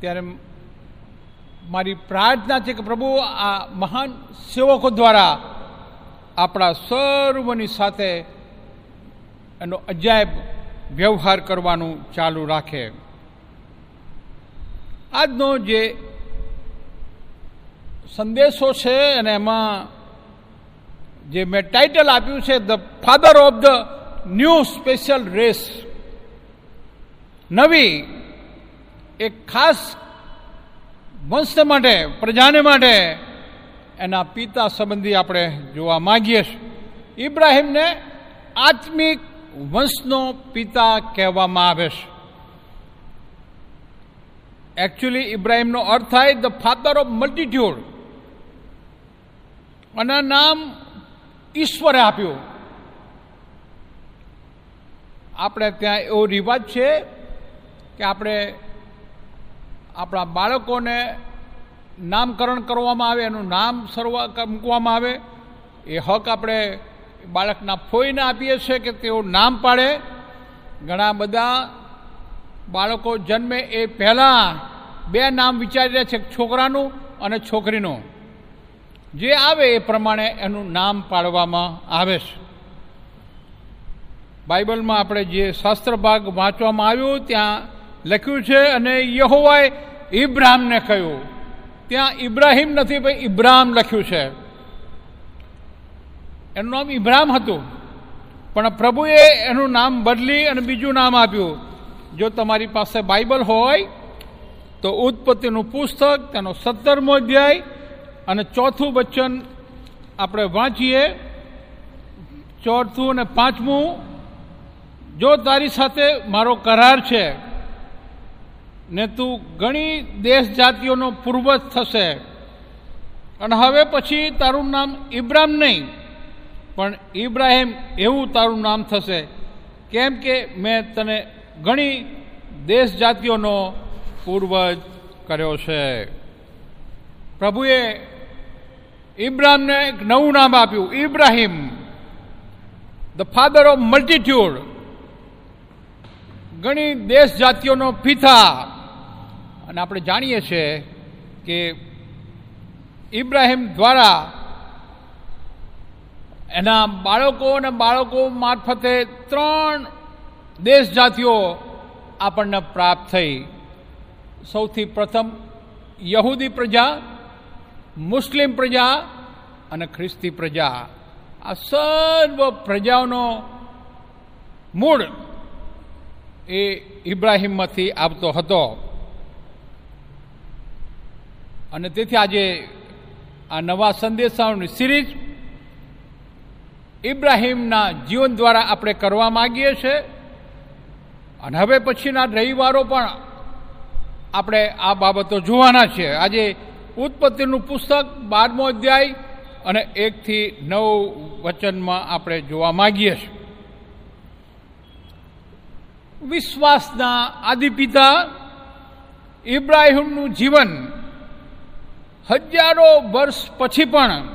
ત્યારે મારી પ્રાર્થના છે કે પ્રભુ આ મહાન સેવકો દ્વારા આપણા સર્વની સાથે એનો અજાયબ વ્યવહાર કરવાનું ચાલુ રાખે. આજનો જે સંદેશો છે અને એમાં જે મેં ટાઇટલ આપ્યું છે the father of the new special race નવી, એક ખાસ વંશ માટે, પ્રજાને માટે એના પિતા સંબંધી આપણે જોવા માગીએ છીએ. ઇબ્રાહિમને આત્મિક વંશનો પિતા કહેવામાં આવે છે. એકચ્યુઅલી ઇબ્રાહીમનો અર્થ થાય ધ ફાધર ઓફ મલ્ટિટ્યુડ અને નામ ઈશ્વરે આપ્યું. આપણે ત્યાં એવો રિવાજ છે કે આપણે આપણા બાળકોને નામકરણ કરવામાં આવે, એનું નામ સરવા મૂકવામાં આવે. એ હક આપણે બાળકના ફોઈને આપીએ છીએ કે તેઓ નામ પાડે. ઘણા બધા બાળકો જન્મે એ પહેલાં બે નામ વિચારી રહ્યા છે છોકરાનું અને છોકરીનું. જે આવે એ પ્રમાણે એનું નામ પાડવામાં આવે છે. બાઇબલમાં આપણે જે શાસ્ત્ર ભાગ વાંચવામાં આવ્યું, ત્યાં લખ્યું છે, અને યહોવાએ ઇબ્રાહિમને કહ્યું. ત્યાં ઇબ્રાહિમ નથી ભાઈ ઇબ્રાહમ લખ્યું છે. એનું નામ ઇબ્રાહમ હતું. પણ પ્રભુએ એનું નામ બદલી અને બીજું નામ આપ્યું. જો તમારી પાસે બાઇબલ હોય, તો ઉત્પત્તિનું પુસ્તક, તેનો સત્તરમો અધ્યાય અને ચોથું વચન આપણે વાંચીએ. ચોથું અને પાંચમું, જો તારી સાથે મારો કરાર છે, ને તું ઘણી દેશ જાતિઓનો પૂર્વજ થશે. અને હવે પછી તારું નામ ઇબ્રાહિમ નહીં, પણ ઇબ્રાહિમ એવું તારું નામ થશે. કેમ કે મેં તને ઘણી દેશ જાતિઓનો પૂર્વજ કર્યો છે. પ્રભુએ ઇબ્રાહિમને એક નવું નામ આપ્યું, Ibrahim the father of multitude ઘણી દેશ જાતિઓનો પિતા. અને આપણે જાણીએ છીએ કે ઇબ્રાહિમ દ્વારા એના બાળકો અને બાળકો મારફતે ત્રણ દેશ જાતિઓ આપણને પ્રાપ્ત થઈ. સૌથી પ્રથમ યહૂદી પ્રજા મુસ્લિમ પ્રજા અને ખ્રિસ્તી પ્રજા. આ સર્વ પ્રજાઓનો મૂળ એ ઇબ્રાહીમમાંથી આવતો હતો. અને તેથી આજે આ નવા સંદેશાઓની સિરીઝ ઇબ્રાહીમના જીવન દ્વારા આપણે કરવા માગીએ છીએ અને હવે પછીના રવિવારો પણ આપણે આ બાબતો જોવાના છે. આજે ઉત્પત્તિનું પુસ્તક, બારમો અધ્યાય અને એકથી નવ વચનમાં આપણે જોવા માગીએ છીએ. વિશ્વાસના આદિપિતા ઇબ્રાહિમનું જીવન હજારો વર્ષ પછી પણ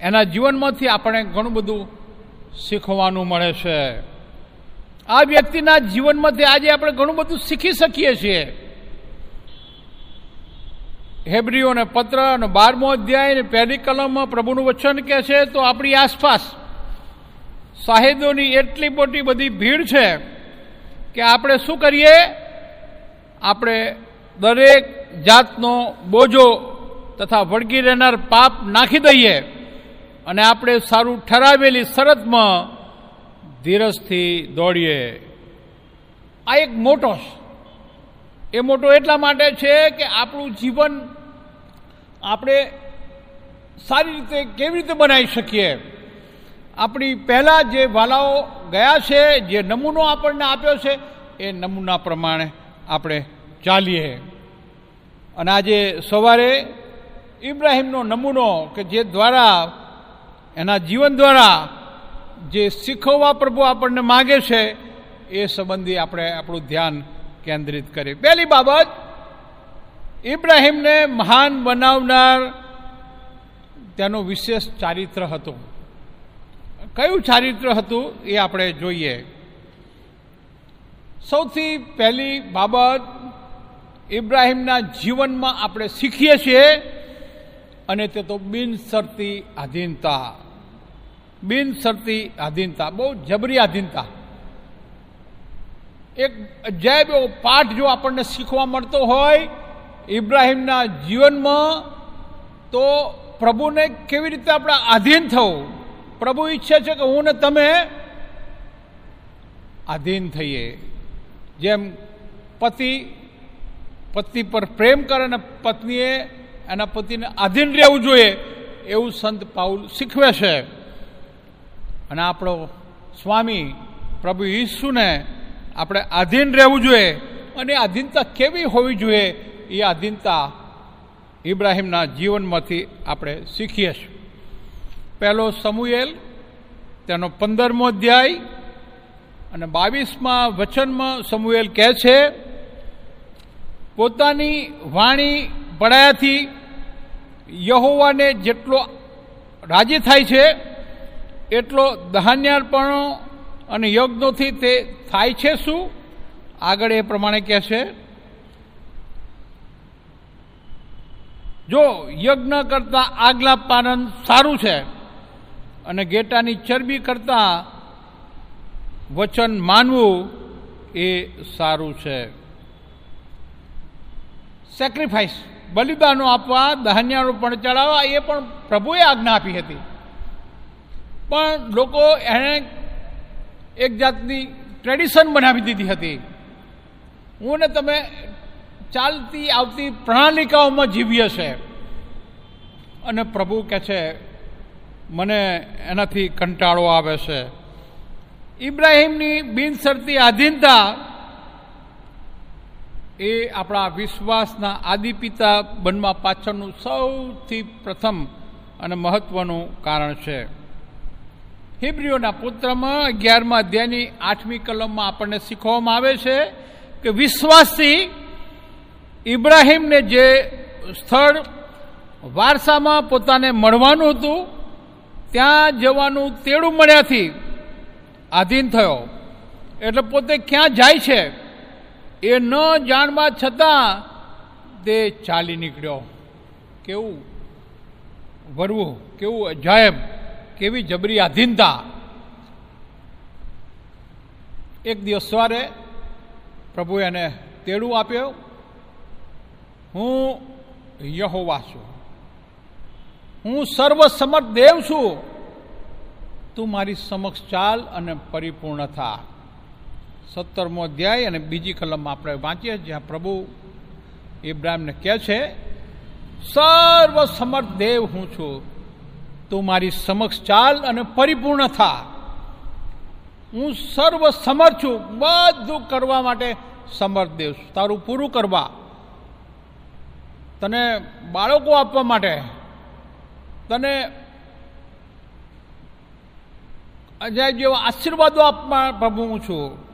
એના જીવનમાંથી આપણે ઘણું બધું શીખવાનું મળે છે. આ વ્યક્તિના જીવનમાંથી આજે આપણે ઘણું બધું શીખી શકીએ છીએ. હેબ્રીઓને પત્ર અને બારમો અધ્યાય અને પહેલી કલમમાં પ્રભુનું વચન કહે છે, તો આપણી આસપાસ સાહેદોની એટલી મોટી બધી ભીડ છે કે આપણે શું કરીએ? આપણે દરેક જાતનો બોજો તથા વળગી રહેનાર પાપ નાખી દઈએ અને આપણે સારું ઠરાવેલી શરતમાં ધીરજથી દોડીએ. આ એક મોટો એ મોટો એટલા માટે છે કે આપણું જીવન આપણે સારી રીતે કેવી રીતે બનાવી શકીએ? આપણી પહેલાં જે વાલાઓ ગયા છે, જે નમૂનો આપણને આપ્યો છે, એ નમૂના પ્રમાણે આપણે ચાલીએ. અને આજે સવારે ઇબ્રાહિમનો નમૂનો કે જે દ્વારા, એના જીવન દ્વારા જે શીખવવા પ્રભુ આપણને માગે છે, એ સંબંધી આપણે આપણું ધ્યાન કેન્દ્રિત કરી. પહેલી બાબત, ઇબ્રાહીમને મહાન બનાવનાર તેનું વિશેષ ચારિત્ર હતું. કયું ચારિત્ર હતું એ આપણે જોઈએ. સૌથી પહેલી બાબત, ઇબ્રાહીમના જીવનમાં આપણે શીખીએ છીએ અને તે તો બિનસરતી આધીનતા. બિનસરતી આધીનતા, બહુ જબરી આધીનતા. એક અજાયબ એવો પાઠ જો આપણને શીખવા મળતો હોય, ઇબ્રાહિમના જીવનમાં, તો પ્રભુને કેવી રીતે આપણે આધીન થવું? પ્રભુ ઈચ્છે છે કે હું ને તમે આધીન થઈએ. જેમ પતિ પત્ની પર પ્રેમ કરે અને પત્નીએ એના પતિને આધીન રહેવું જોઈએ, એવું સંત પાઉલ શીખવે છે. અને આપણો સ્વામી પ્રભુ ઈસુને આપણે આધીન રહેવું જોઈએ અને આધીનતા કેવી હોવી જોઈએ એ આધીનતા ઇબ્રાહિમના જીવનમાંથી આપણે શીખીએ છીએ. પહેલો સમુએલ, તેનો પંદરમો અધ્યાય અને બાવીસમાં વચનમાં સમુએલ કહે છે, પોતાની વાણી પડાયાથી યહોવાને જેટલો રાજી થાય છે, એટલો ધાન્યાર્પણો અને યજ્ઞોથી તે થાય છે શું? આગળ એ પ્રમાણે કહે છે જો યજ્ઞ કરતાં આગલા પાનન સારું છે અને ગેટાની ચરબી કરતાં વચન માનવું એ સારું છે. સેક્રિફાઈસ બલિદાનો આપવા ધાન્યારો પણ ચડાવવા એ પણ પ્રભુએ આજ્ઞા આપી હતી. પણ લોકો એણે એક જાતની ટ્રેડિશન બનાવી દીધી હતી. હું ને તમે ચાલતી આવતી પ્રણાલિકાઓમાં જીવીએ છે અને પ્રભુ કહે છે, મને એનાથી કંટાળો આવે છે. ઇબ્રાહિમની બિનસરતી આધીનતા એ આપણા વિશ્વાસના આદિપિતા બનવા પાછળનું સૌથી પ્રથમ અને મહત્વનું કારણ છે. હિબ્રીઓના પુત્રમાં અગિયારમા અધ્યાયની આઠમી કલમમાં આપણને શીખવવામાં આવે છે કે વિશ્વાસથી ઇબ્રાહીમને જે સ્થળ વારસામાં પોતાને મળવાનું હતું, ત્યાં જવાનું તેડું મળ્યાથી આધીન થયો. એટલે પોતે ક્યાં જાય છે એ ન જાણવા છતાં તે ચાલી નીકળ્યો. કેવું? વરવું. કેવું? અજાયબ કેવી જબરી આધીનતા એક દિવસ સવારે પ્રભુએ એને તેડું આપ્યો. હું યહોવા છું. હું સર્વસમર્થ દેવ છું. તું મારી સમક્ષ ચાલ અને પરિપૂર્ણ થા. સત્તરમો અધ્યાય અને બીજી કલમમાં આપણે વાંચીએ જ્યાં પ્રભુ ઇબ્રાહીમને કહે છે, સર્વસમર્થ દેવ હું છું. તું મારી સમક્ષ ચાલ અને પરિપૂર્ણ થા. હું સર્વ સમર્થ છું. બધું કરવા માટે સમર્થ દેવ છું. તારું પૂરું કરવા. તને બાળકો આપવા માટે. તને અજાયબ જેવા આશીર્વાદો આપવા પ્રભુ હું છું.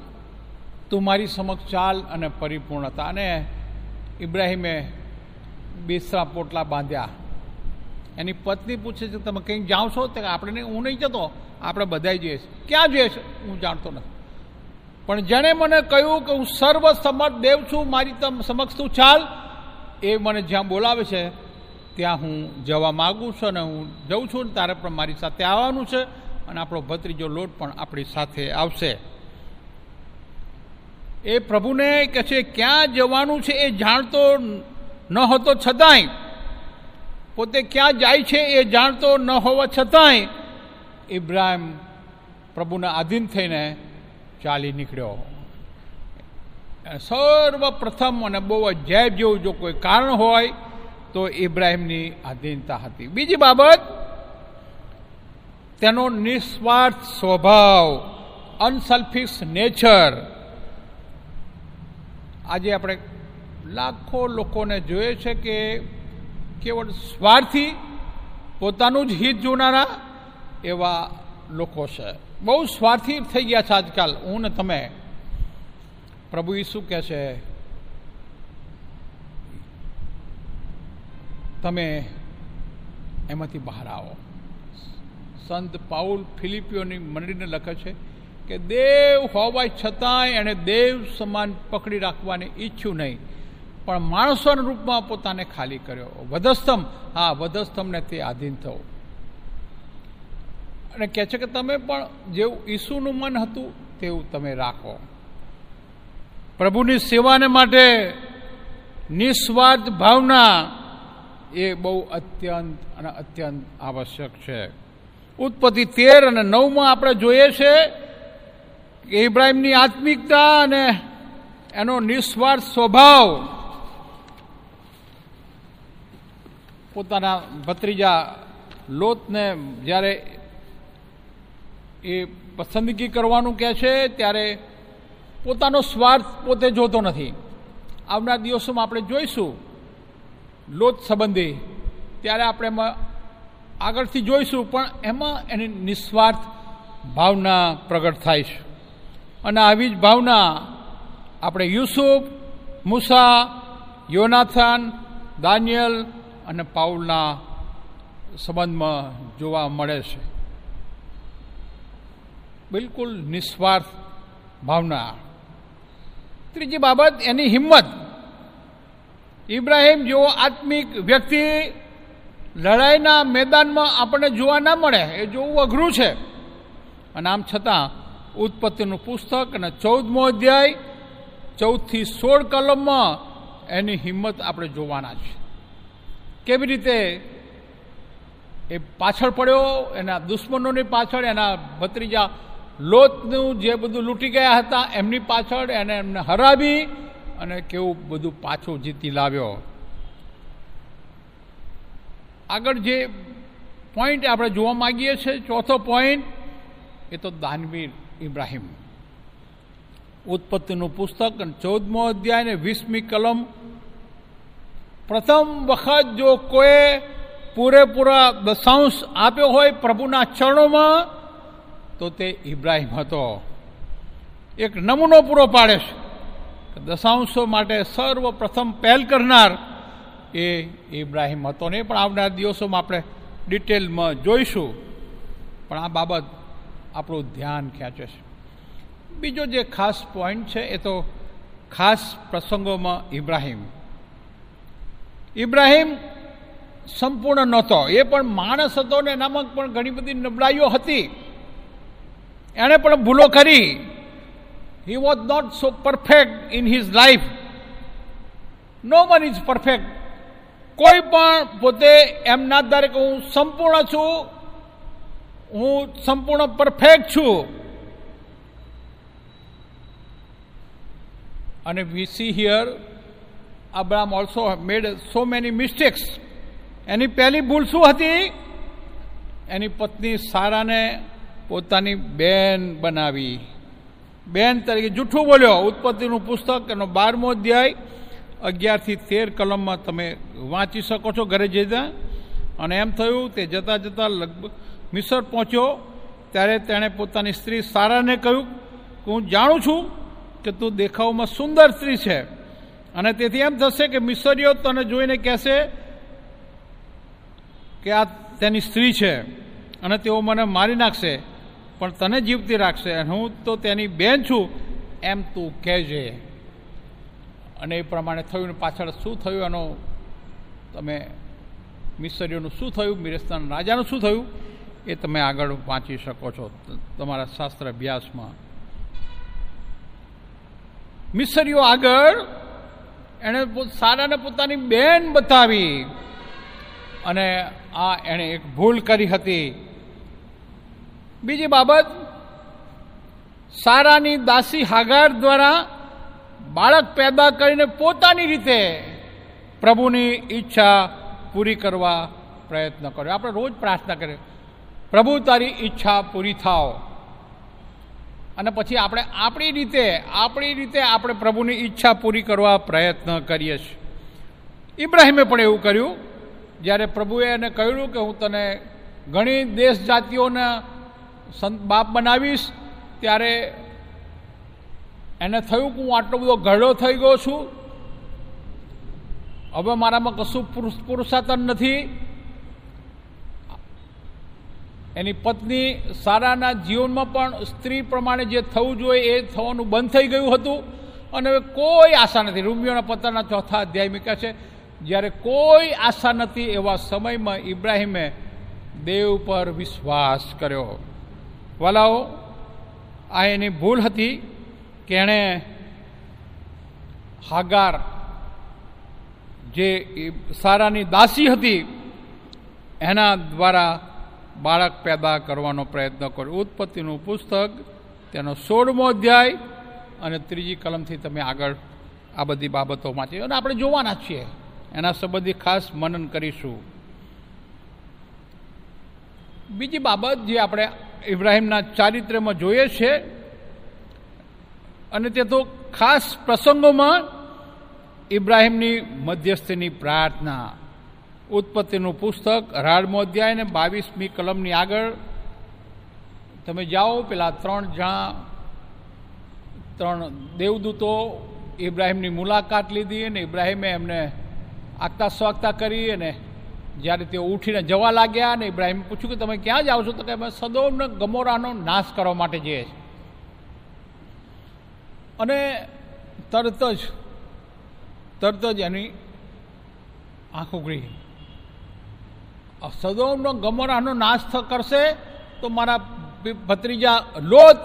તું મારી સમક્ષ ચાલ અને પરિપૂર્ણતા. અને ઇબ્રાહિમે બેસરા પોટલા બાંધ્યા. એની પત્ની પૂછે છે, તમે કંઈક જાઓ છો તો આપણે હું નહીં જતો. આપણે બધા જઈએ છીએ ક્યાં જઈએ છે હું જાણતો નથી. પણ જેણે મને કહ્યું કે હું સર્વ સમર્થ દેવ છું, મારી તમ, સમક્ષ તું ચાલ, એ મને જ્યાં બોલાવે છે, ત્યાં હું જવા માગું છું અને હું જઉં છું ને તારે પણ મારી સાથે આવવાનું છે અને આપણો ભત્રીજો લોટ પણ આપણી સાથે આવશે. એ પ્રભુને કહે છે, ક્યાં જવાનું છે એ જાણતો ન હતો છતાંય. પોતે ક્યાં જાય છે એ જાણતો ન હોવા છતાંય ઇબ્રાહિમ પ્રભુના આધીન થઈને ચાલી નીકળ્યો. સર્વપ્રથમ અને બહુ અજાયબ જેવું જો કોઈ કારણ હોય તો ઇબ્રાહિમની આધીનતા હતી. બીજી બાબત, તેનો નિસ્વાર્થ સ્વભાવ અનસેલ્ફિશ નેચર. આજે આપણે લાખો લોકોને જોઈએ છે કે કેવળ સ્વાર્થી પોતાનું જ હિત જોનારા એવા લોકો છે. બહુ સ્વાર્થી થઈ ગયા છે આજકાલ. હું ને તમે. પ્રભુ ઈસુ કહે છે, તમે એમાંથી બહાર આવો. સંત પાઉલ ફિલિપિયોની મંડળીને લખે છે કે, દેવ હોવા છતાંય એણે દેવ સમાન પકડી રાખવાની ઈચ્છું નહીં. પણ માણસોના રૂપમાં પોતાને ખાલી કર્યો. વધસ્તંભ હા વધસ્તંભને તે આધીન થયો અને કહે છે કે તમે પણ જેવું ઈસુનું મન હતું, તેવું તમે રાખો. પ્રભુની સેવાને માટે નિસ્વાર્થ ભાવના એ બહુ અત્યંત અને અત્યંત આવશ્યક છે. ઉત્પત્તિ તેર અને નવમાં આપણે જોઈએ છે કે ઇબ્રાહીમની આત્મિકતા અને એનો નિસ્વાર્થ સ્વભાવ પોતાના ભત્રીજા લોતને જ્યારે એ પસંદગી કરવાનું કહે છે, ત્યારે પોતાનો સ્વાર્થ પોતે જોતો નથી. આવનાર દિવસોમાં આપણે જોઈશું લોત સંબંધી, ત્યારે આપણે એમાં આગળથી જોઈશું, પણ એમાં એની નિસ્વાર્થ ભાવના પ્રગટ થાય છે. અને આવી જ ભાવના આપણે યુસુફ, મુસા, યોનાથાન, દાનિયલ અને પાઉલના સંબંધમાં જોવા મળે છે. બિલકુલ નિસ્વાર્થ ભાવના. ત્રીજી બાબત, એની હિંમત. ઇબ્રાહિમ જેવો આત્મિક વ્યક્તિ લડાઈના મેદાનમાં આપણને જોવા ના મળે, એ જોવું અઘરું છે. અને આમ છતાં, ઉત્પત્તિનું પુસ્તક અને ચૌદમો અધ્યાય, ચૌદથી સોળ કલમમાં એની હિંમત આપણે જોવાના છે. કેવી રીતે એ પાછળ પડ્યો, એના દુશ્મનોની પાછળ, એના ભત્રીજા લોતનું જે બધું લૂંટી ગયા હતા, એમની પાછળ એને એમને હરાવી અને કેવું બધું પાછું જીતી લાવ્યો. આગળ જે પોઈન્ટ આપણે જોવા માંગીએ છીએ, ચોથો પોઈન્ટ એ તો દાનવીર ઇબ્રાહીમ. ઉત્પત્તિનું પુસ્તક અને ચૌદમો અધ્યાય અને વીસમી કલમ પ્રથમ વખત જો કોઈ પૂરેપૂરા દશાંશ આપ્યો હોય પ્રભુના ચરણોમાં, તો તે ઇબ્રાહિમ હતો. એક નમૂનો પૂરો પાડે છે દશાંશો માટે સર્વપ્રથમ પહેલ કરનાર એ ઇબ્રાહિમ હતો નહીં. પણ આવનાર દિવસોમાં આપણે ડિટેલમાં જોઈશું. પણ આ બાબત આપણું ધ્યાન ખેંચે છે. બીજો જે ખાસ પોઈન્ટ છે, એ તો ખાસ પ્રસંગોમાં ઇબ્રાહિમ. ઇબ્રાહિમ સંપૂર્ણ નહોતો. એ પણ માણસ હતો ને એનામાં પણ ઘણી બધી નબળાઈઓ હતી. એણે પણ ભૂલો કરી. He was not so perfect in his life no one is perfect કોઈ પણ પોતે એમના ના કે હું સંપૂર્ણ છું, હું સંપૂર્ણ પરફેક્ટ છું. અને we see here Abram also made so many mistakes એની પહેલી ભૂલ શું હતી? એની પત્ની સારાને પોતાની બેન બનાવી. બેન તરીકે જૂઠું બોલ્યો. ઉત્પત્તિનું પુસ્તક, એનો બારમો અધ્યાય, અગિયારથી તેર કલમમાં તમે વાંચી શકો છો ઘરે જતા અને એમ થયું તે જતાં જતાં લગભગ મિસર પહોંચ્યો. ત્યારે તેણે પોતાની સ્ત્રી સારાને કહ્યું, કે હું જાણું છું કે તું દેખાવમાં સુંદર સ્ત્રી છે. અને તેથી એમ થશે કે મિસરીઓ તને જોઈને કહેશે કે આ તેની સ્ત્રી છે અને તેઓ મને મારી નાખશે, પણ તને જીવતી રાખશે અને હું તો તેની બેન છું, એમ તું કહેજે. અને એ પ્રમાણે થયું પાછળ શું થયું એનો તમે મિસરીઓનું શું થયું, મિરસ્તાન રાજાનું શું થયું, એ તમે આગળ વાંચી શકો છો તમારા શાસ્ત્ર અભ્યાસમાં મિસરીઓ આગળ એણે સારાને પોતાની બેન બતાવી. અને આ એણે એક ભૂલ કરી હતી. બીજી બાબત, સારાની દાસી હાગાર દ્વારા બાળક પેદા કરીને પોતાની રીતે પ્રભુની ઈચ્છા પૂરી કરવા પ્રયત્ન કર્યો. આપણે રોજ પ્રાર્થના કરીએ. પ્રભુ, તારી ઈચ્છા પૂરી થાવ અને પછી આપણે આપણી રીતે આપણી રીતે આપણે પ્રભુની ઈચ્છા પૂરી કરવા પ્રયત્ન કરીએ છીએ. ઇબ્રાહિમે પણ એવું કર્યું, જ્યારે પ્રભુએ એને કહ્યું કે હું તને ઘણી દેશ જાતિઓના સંત બાપ બનાવીશ, ત્યારે એને થયું કે હું આટલો બધો ઘરડો થઈ ગયો છું. હવે મારામાં કશું પુરુષ પુરુષાર્થન નથી. એની પત્ની સારાના જીવનમાં પણ સ્ત્રી પ્રમાણે જે થવું જોઈએ એ થવાનું બંધ થઈ ગયું હતું. અને હવે કોઈ આશા નથી. રૂમિયોના પત્રના ચોથા અધ્યાય મૂક્યા છે, જ્યારે કોઈ આશા નથી એવા સમયમાં ઇબ્રાહિમે દેવ પર વિશ્વાસ કર્યો. વાલાઓ, આ એની ભૂલ હતી કે એણે હાગાર જે સારાની દાસી હતી, એના દ્વારા બાળક પેદા કરવાનો પ્રયત્ન કર્યો. ઉત્પત્તિનું પુસ્તક, તેનો સોળમો અધ્યાય અને ત્રીજી કલમથી તમે આગળ આ બધી બાબતો વાંચી અને આપણે જોવાના છીએ. એના સંબંધી ખાસ મનન કરીશું. બીજી બાબત જે આપણે ઇબ્રાહિમના ચારિત્ર્યમાં જોઈએ છે, અને તે તો ખાસ પ્રસંગોમાં ઇબ્રાહિમની મધ્યસ્થીની પ્રાર્થના. ઉત્પત્તિનું પુસ્તક અઢારમો અધ્યાય ને બાવીસમી કલમની આગળ. તમે જાઓ, પેલા ત્રણ જણા ત્રણ દેવદૂતો ઇબ્રાહિમની મુલાકાત લીધી અને ઇબ્રાહિમે એમને આગતા સ્વાગતા કરી અને જ્યારે તેઓ ઉઠીને જવા લાગ્યા અને ઇબ્રાહિમે પૂછ્યું કે તમે ક્યાં જાઓ છો? તો કે અમે સદોમને ગમોરાનો નાશ કરવા માટે જઈએ છીએ. અને તરત જ તરત જ એની આંખ ઉઘડી સદોમનો ગમોરાનો નાશ કરશે, તો મારા ભત્રીજા લોત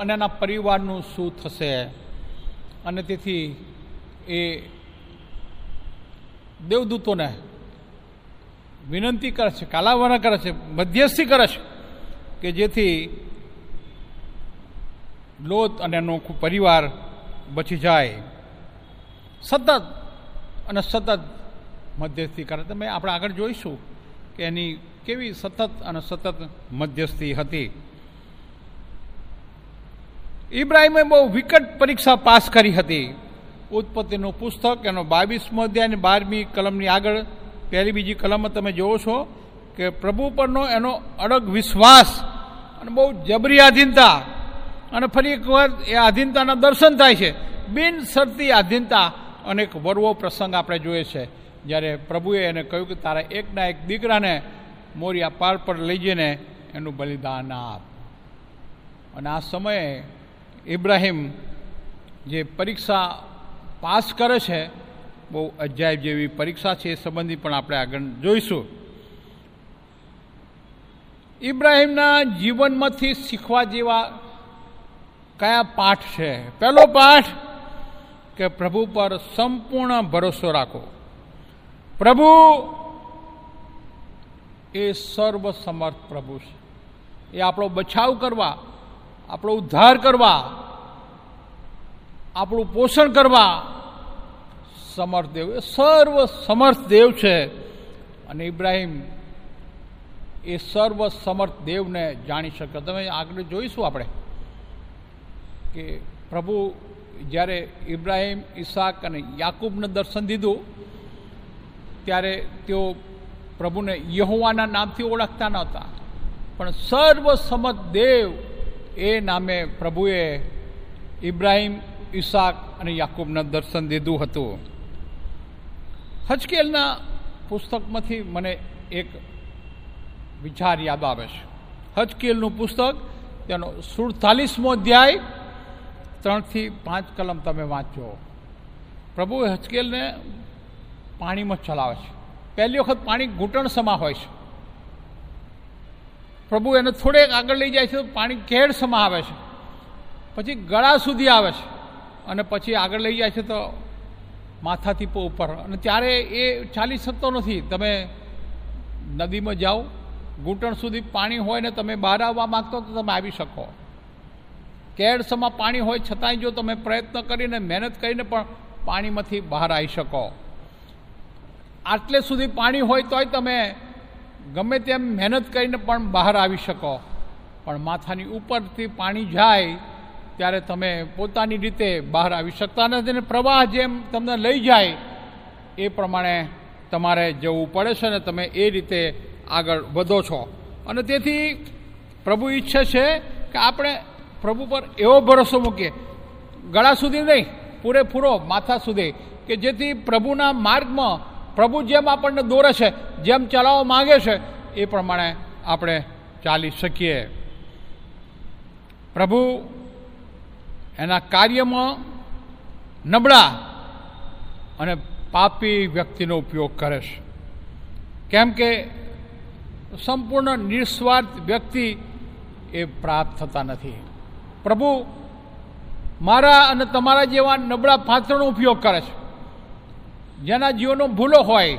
અને એના પરિવારનું શું થશે? અને તેથી એ દેવદૂતોને વિનંતી કરે છે કાલાવરણ કરે છે, મધ્યસ્થી કરે છે, કે જેથી લોત અને એનો પરિવાર બચી જાય. સતત અને સતત મધ્યસ્થી કરે. તમે આપણે આગળ જોઈશું. કે એની કેવી સતત અને સતત મધ્યસ્થી હતી. ઇબ્રાહિમે બહુ વિકટ પરીક્ષા પાસ કરી હતી. ઉત્પત્તિનું પુસ્તક, એનો બાવીસમો અધ્યાય અને બારમી કલમની આગળ પહેલી બીજી કલમમાં તમે જોવો છો કે પ્રભુ પરનો એનો અડગ વિશ્વાસ અને બહુ જબરી આધીનતા અને ફરી એકવાર એ આધીનતાના દર્શન થાય છે. બિનસરતી આધીનતા અને એક વરવો પ્રસંગ આપણે જોઈએ છે. જ્યારે પ્રભુએ એને કહ્યું કે તારા એકના એક દીકરાને મોરિયા પાર પર લઈ જઈને એનું બલિદાન આપ. અને આ સમયે ઇબ્રાહિમ જે પરીક્ષા પાસ કરે છે, બહુ અજાયબ જેવી પરીક્ષા છે, એ સંબંધી પણ આપણે આગળ જોઈશું. ઇબ્રાહિમના જીવનમાંથી શીખવા જેવા કયા પાઠ છે? પહેલો પાઠ કે પ્રભુ પર સંપૂર્ણ ભરોસો રાખો. પ્રભુ, એ સર્વસમર્થ પ્રભુ છે. એ આપણો બચાવ કરવા, આપણો ઉદ્ધાર કરવા, આપણું પોષણ કરવા સમર્થ દેવ. એ સર્વ સમર્થ દેવ છે અને ઇબ્રાહિમ એ સર્વ સમર્થ દેવને જાણી શકે. તમે આગળ જોઈશું આપણે કે પ્રભુ જ્યારે ઇબ્રાહિમ, ઈસાક અને યાકૂબને દર્શન દીધું ત્યારે તેઓ પ્રભુને યહોવાના નામથી ઓળખતા નહોતા. પણ સર્વસમત દેવ એ નામે પ્રભુએ ઇબ્રાહિમ, ઈસાક અને યાકુબને દર્શન દીધું હતું. હજકેલના પુસ્તકમાંથી મને એક વિચાર યાદ આવે છે. હજકેલનું પુસ્તક, તેનો સુડતાલીસમો અધ્યાય, ત્રણથી પાંચ કલમ તમે વાંચો. પ્રભુ હચકેલને પાણીમાં ચલાવે છે. પહેલી વખત પાણી ઘૂંટણસમાં હોય છે. પ્રભુ એને થોડેક આગળ લઈ જાય છે, તો પાણી કેળસમાં આવે છે. પછી ગળા સુધી આવે છે. અને પછી આગળ લઈ જાય છે તો માથાથી ઉપર. અને ત્યારે એ ચાલી શકતો નથી. તમે નદીમાં જાઓ, ઘૂંટણ સુધી પાણી હોય ને તમે બહાર આવવા માગતો તો તમે આવી શકો. કેળસમાં પાણી હોય છતાંય જો તમે પ્રયત્ન કરીને, મહેનત કરીને પણ પાણીમાંથી બહાર આવી શકો. આટલે સુધી પાણી હોય તોય તમે ગમે તેમ મહેનત કરીને પણ બહાર આવી શકો. પણ માથાની ઉપરથી પાણી જાય ત્યારે તમે પોતાની રીતે બહાર આવી શકતા નથી અને પ્રવાહ જેમ તમને લઈ જાય એ પ્રમાણે તમારે જવું પડે છે ને તમે એ રીતે આગળ વધો છો. અને તેથી પ્રભુ ઈચ્છે છે કે આપણે પ્રભુ પર એવો ભરોસો મૂકીએ. ગળા સુધી નહીં, પૂરેપૂરો માથા સુધી, કે જેથી પ્રભુના માર્ગમાં પ્રભુ જેમ આપણને દોરે છે, જેમ ચલાવવા માગે છે, એ પ્રમાણે આપણે ચાલી શકીએ. પ્રભુ, એના કાર્યમાં નબળા અને પાપી વ્યક્તિનો ઉપયોગ કરે છે. કેમ કે સંપૂર્ણ નિસ્વાર્થ વ્યક્તિ એ પ્રાપ્ત થતા નથી. પ્રભુ, મારા અને તમારા જેવા નબળા પાત્રનો ઉપયોગ કરે છે. જેના જીવનો ભૂલો હોય,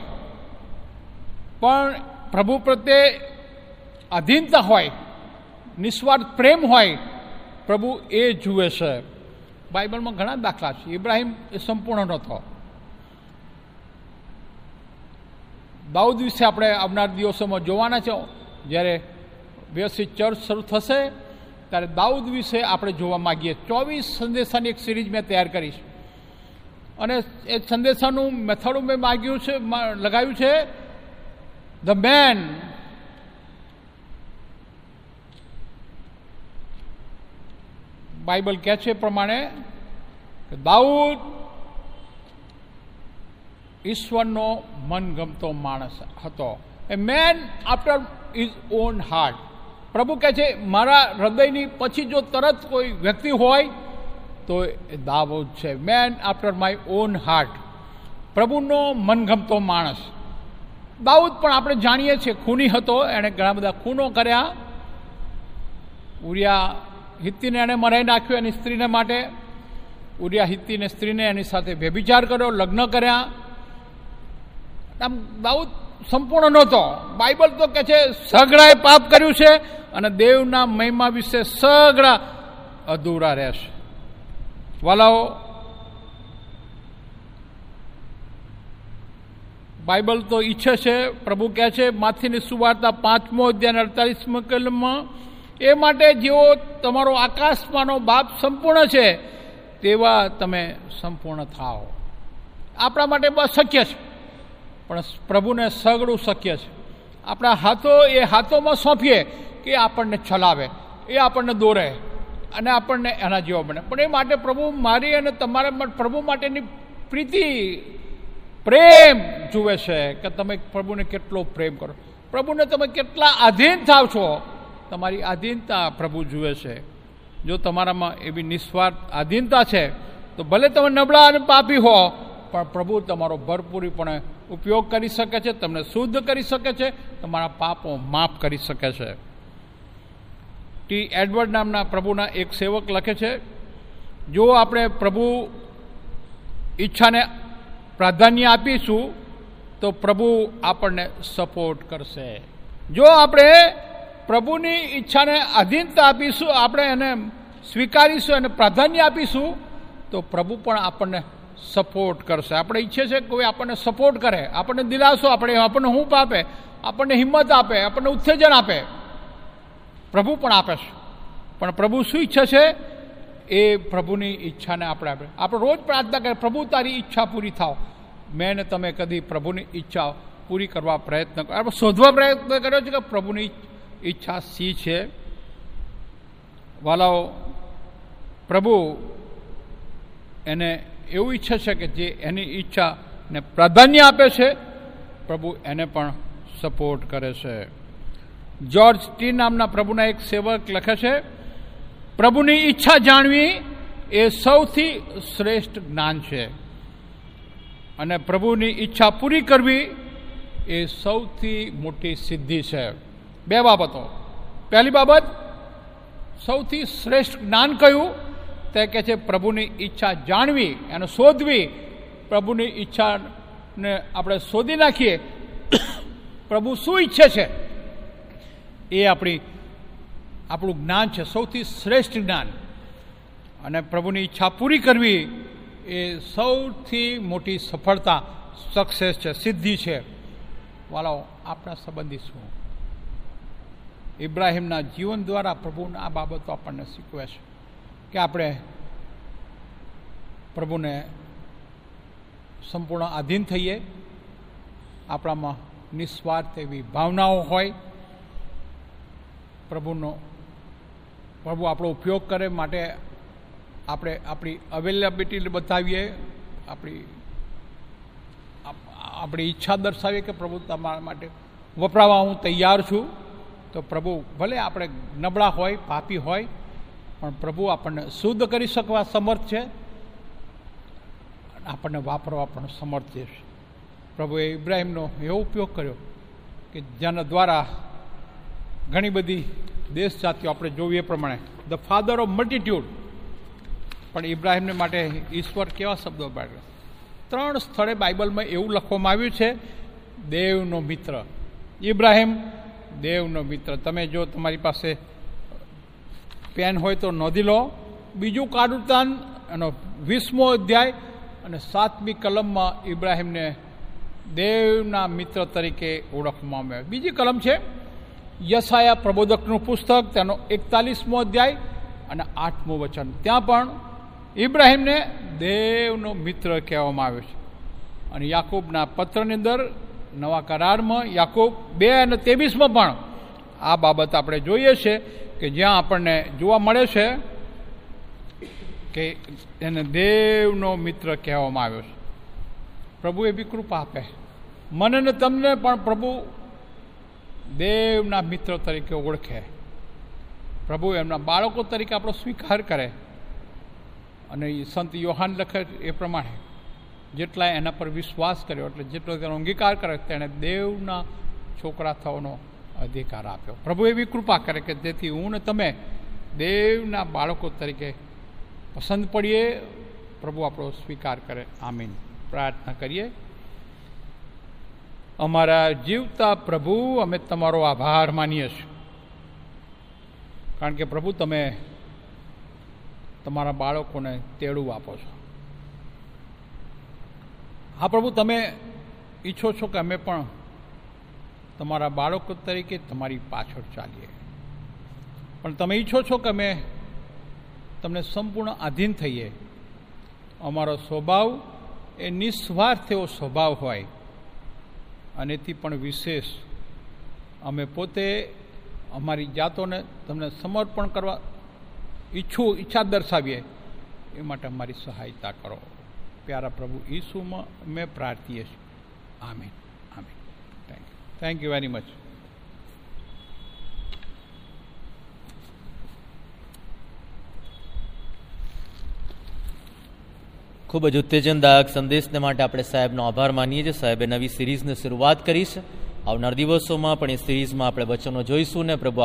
પણ પ્રભુ પ્રત્યે અધીનતા હોય, નિસ્વાર્થ પ્રેમ હોય, પ્રભુ એ જુએ છે. બાઇબલમાં ઘણા દાખલા છે. ઇબ્રાહિમ એ સંપૂર્ણ નહોતો. દાઉદ વિશે આપણે આવનાર દિવસોમાં જોવાના છો. જ્યારે વ્યવસ્થિત ચર્ચ શરૂ થશે, ત્યારે દાઉદ વિશે આપણે જોવા માગીએ. ચોવીસ સંદેશાની એક સિરીઝ મેં તૈયાર કરીશ અને એ સંદેશાનું મેથડ મેં માગ્યું છે લગાવ્યું છે. ધ મેન બાઇબલ કહે છે પ્રમાણે કે દાઉદ ઈશ્વરનો મનગમતો માણસ હતો. A man after his own heart પ્રભુ કહે છે, મારા હૃદયની પછી જો તરત કોઈ વ્યક્તિ હોય તો દાઉદ છે. Man after my own heart પ્રભુનો મનગમતો માણસ. દાઉદ પણ આપણે જાણીએ છીએ ખૂની હતો, એણે ઘણા બધા ખૂનો કર્યા. ઉરિયા હિત્તીને એણે મરાઈ નાખ્યો એની સ્ત્રીને માટે. ઉરિયા હિત્તીને સ્ત્રીને એની સાથે વ્યભિચાર કર્યો, લગ્ન કર્યા. આમ દાઉદ સંપૂર્ણ નહોતો. બાઇબલ તો કહે છે સગડાએ પાપ કર્યું છે અને દેવના મહિમા વિશે સગડા અધૂરા રહેશે. વાલાઓ, બાઇબલ તો ઈચ્છે છે, પ્રભુ કહે છે, માથીની સુવાર્તા પાંચમો અધ્યાય અડતાલીસમો કલમમાં, એ માટે જેઓ તમારો આકાશમાંનો બાપ સંપૂર્ણ છે, તેવા તમે સંપૂર્ણ થાઓ. આપણા માટે બસ શક્ય છે, પણ પ્રભુને સગડું શક્ય છે. આપણા હાથો એ હાથોમાં સોંપીએ કે આપણને ચલાવે, એ આપણને દોરે. અને આપણને એના જેવા બને. પણ એ માટે પ્રભુ મારી અને તમારા પ્રભુ માટેની પ્રીતિ, પ્રેમ જુએ છે કે તમે પ્રભુને કેટલો પ્રેમ કરો. પ્રભુને તમે કેટલા આધીન થાવ છો. તમારી આધીનતા પ્રભુ જુએ છે. જો તમારામાં એવી નિસ્વાર્થ આધીનતા છે, તો ભલે તમે નબળા અને પાપી હો, પણ પ્રભુ તમારો ભરપૂરીપણે ઉપયોગ કરી શકે છે, તમને શુદ્ધ કરી શકે છે, તમારા પાપો માફ કરી શકે છે. ટી એડવર્ડ નામના પ્રભુના એક સેવક લખે છે, જો આપણે પ્રભુ ઈચ્છાને પ્રાધાન્ય આપીશું, તો પ્રભુ આપણને સપોર્ટ કરશે. જો આપણે પ્રભુની ઈચ્છાને આધીનતા આપીશું, આપણે એને સ્વીકારીશું અને પ્રાધાન્ય આપીશું, તો પ્રભુ પણ આપણને સપોર્ટ કરશે. આપણે ઈચ્છે છે કે કોઈ આપણને સપોર્ટ કરે, આપણને દિલાસો આપણે આપણને હૂંફ આપે, આપણને હિંમત આપે, આપણને ઉત્તેજન આપે. પ્રભુ પણ આપે છે. પણ પ્રભુ શું ઈચ્છે છે? એ પ્રભુની ઈચ્છાને આપણે આપણે આપણે રોજ પ્રાર્થના કરીએ, પ્રભુ તારી ઈચ્છા પૂરી થાવ. મેં તમે કદી પ્રભુની ઈચ્છા પૂરી કરવા પ્રયત્ન કરો આપણે શોધવા પ્રયત્ન કર્યો છે કે પ્રભુની ઈચ્છા સી છે? વાલાઓ, પ્રભુ એને એવું ઈચ્છે છે કે જે એની ઈચ્છાને પ્રાધાન્ય આપે છે, પ્રભુ એને પણ સપોર્ટ કરે છે. જ્યોર્જ ટી નામના પ્રભુના એક સેવક લખે છે, પ્રભુની ઈચ્છા જાણવી એ સૌથી શ્રેષ્ઠ જ્ઞાન છે. અને પ્રભુની ઈચ્છા પૂરી કરવી એ સૌથી મોટી સિદ્ધિ છે. બે બાબતો. પહેલી બાબત, સૌથી શ્રેષ્ઠ જ્ઞાન કયું? તે કહે છે, પ્રભુની ઈચ્છા જાણવી અને શોધવી. પ્રભુની ઈચ્છાને આપણે શોધી નાખીએ. પ્રભુ શું ઈચ્છે છે? એ આપણી, આપણું જ્ઞાન છે, સૌથી શ્રેષ્ઠ જ્ઞાન. અને પ્રભુની ઈચ્છા પૂરી કરવી એ સૌથી મોટી સફળતા સક્સેસ છે, સિદ્ધિ છે. વાલાઓ આપણા સંબંધી શું? ઇબ્રાહિમના જીવન દ્વારા પ્રભુના આ બાબતો આપણને શીખવે છે કે આપણે પ્રભુને સંપૂર્ણ આધીન થઈએ. આપણામાં નિસ્વાર્થ એવી ભાવનાઓ હોય. પ્રભુનો પ્રભુ આપણો ઉપયોગ કરે માટે આપણે આપણી અવેલેબિલિટી બતાવીએ, આપણી આપણી ઈચ્છા દર્શાવીએ કે પ્રભુ તમારા માટે વપરાવા હું તૈયાર છું. તો પ્રભુ ભલે આપણે નબળા હોય, પાપી હોય, પણ પ્રભુ આપણને શુદ્ધ કરી શકવા સમર્થ છે. આપણને વાપરવા પણ સમર્થ છે. પ્રભુએ ઇબ્રાહિમનો એવો ઉપયોગ કર્યો કે જેના દ્વારા ઘણી બધી દેશ જાતિઓ આપણે જોઈએ પ્રમાણે. ધ ફાધર ઓફ મલ્ટિટ્યૂડ પણ ઇબ્રાહિમને માટે ઈશ્વર કેવા શબ્દો પાડે ત્રણ સ્થળે બાઇબલમાં એવું લખવામાં આવ્યું છે, દેવનો મિત્ર. ઇબ્રાહિમ, દેવનો મિત્ર. તમે જો તમારી પાસે પેન હોય તો નોંધી લો. બીજું કાડુતાન એનો વીસમો અધ્યાય, અને સાતમી કલમમાં ઇબ્રાહિમને દેવના મિત્ર તરીકે ઓળખવામાં આવે બીજી કલમ છે યસાયા પ્રબોધકનું પુસ્તક, તેનો એકતાલીસમો અધ્યાય અને આઠમું વચન. ત્યાં પણ ઇબ્રાહિમને દેવનો મિત્ર કહેવામાં આવ્યો છે. અને યાકૂબના પત્રની અંદર નવા કરારમાં યાકૂબ બે અને ત્રેવીસમાં પણ આ બાબત આપણે જોઈએ છે કે જ્યાં આપણને જોવા મળે છે કે એને દેવનો મિત્ર કહેવામાં આવ્યો છે. પ્રભુ એવી કૃપા આપે. મને ને તમને પણ પ્રભુ દેવના મિત્ર તરીકે ઓળખે. પ્રભુ એમના બાળકો તરીકે આપણો સ્વીકાર કરે. અને સંત યોહાન લખે એ પ્રમાણે. જેટલા એના પર વિશ્વાસ કર્યો, એટલે જેટલો તેનો અંગીકાર કરે તેણે દેવના છોકરા થવાનો અધિકાર આપ્યો. પ્રભુ એવી કૃપા કરે કે જેથી હું ને તમે દેવના બાળકો તરીકે પસંદ પડીએ. પ્રભુ આપણો સ્વીકાર કરે. આમીન. પ્રાર્થના કરીએ. અમારા જીવતા પ્રભુ અમે તમારો આભાર માનીએ છીએ. કારણ કે પ્રભુ, તમે તમારા બાળકોને તેડું આપો છો. હા પ્રભુ, તમે ઈચ્છો છો કે અમે પણ તમારા બાળકો તરીકે તમારી પાછળ ચાલીએ. પણ તમે ઈચ્છો છો કે અમે તમને સંપૂર્ણ આધીન થઈએ. અમારો સ્વભાવ એ નિસ્વાર્થ એવો સ્વભાવ હોય અને એથી પણ વિશેષ. અમે પોતે અમારી જાતોને તમને સમર્પણ કરવા ઈચ્છું, ઈચ્છા દર્શાવીએ, એ માટે અમારી સહાયતા કરો. પ્યારા પ્રભુ ઈસુમાં મેં પ્રાર્થીએ છીએ. આમીન આમીન. Thank you thank you very much ખૂબ જ ઉત્તેજનદાયક સંદેશને માટે આપણે સાહેબનો આભાર માનીએ છીએ. સાહેબે નવી સિરીઝની શરૂઆત કરી છે. આવનાર દિવસોમાં પણ એ સિરીઝમાં આપણે વચનો જોઈશું ને પ્રભુ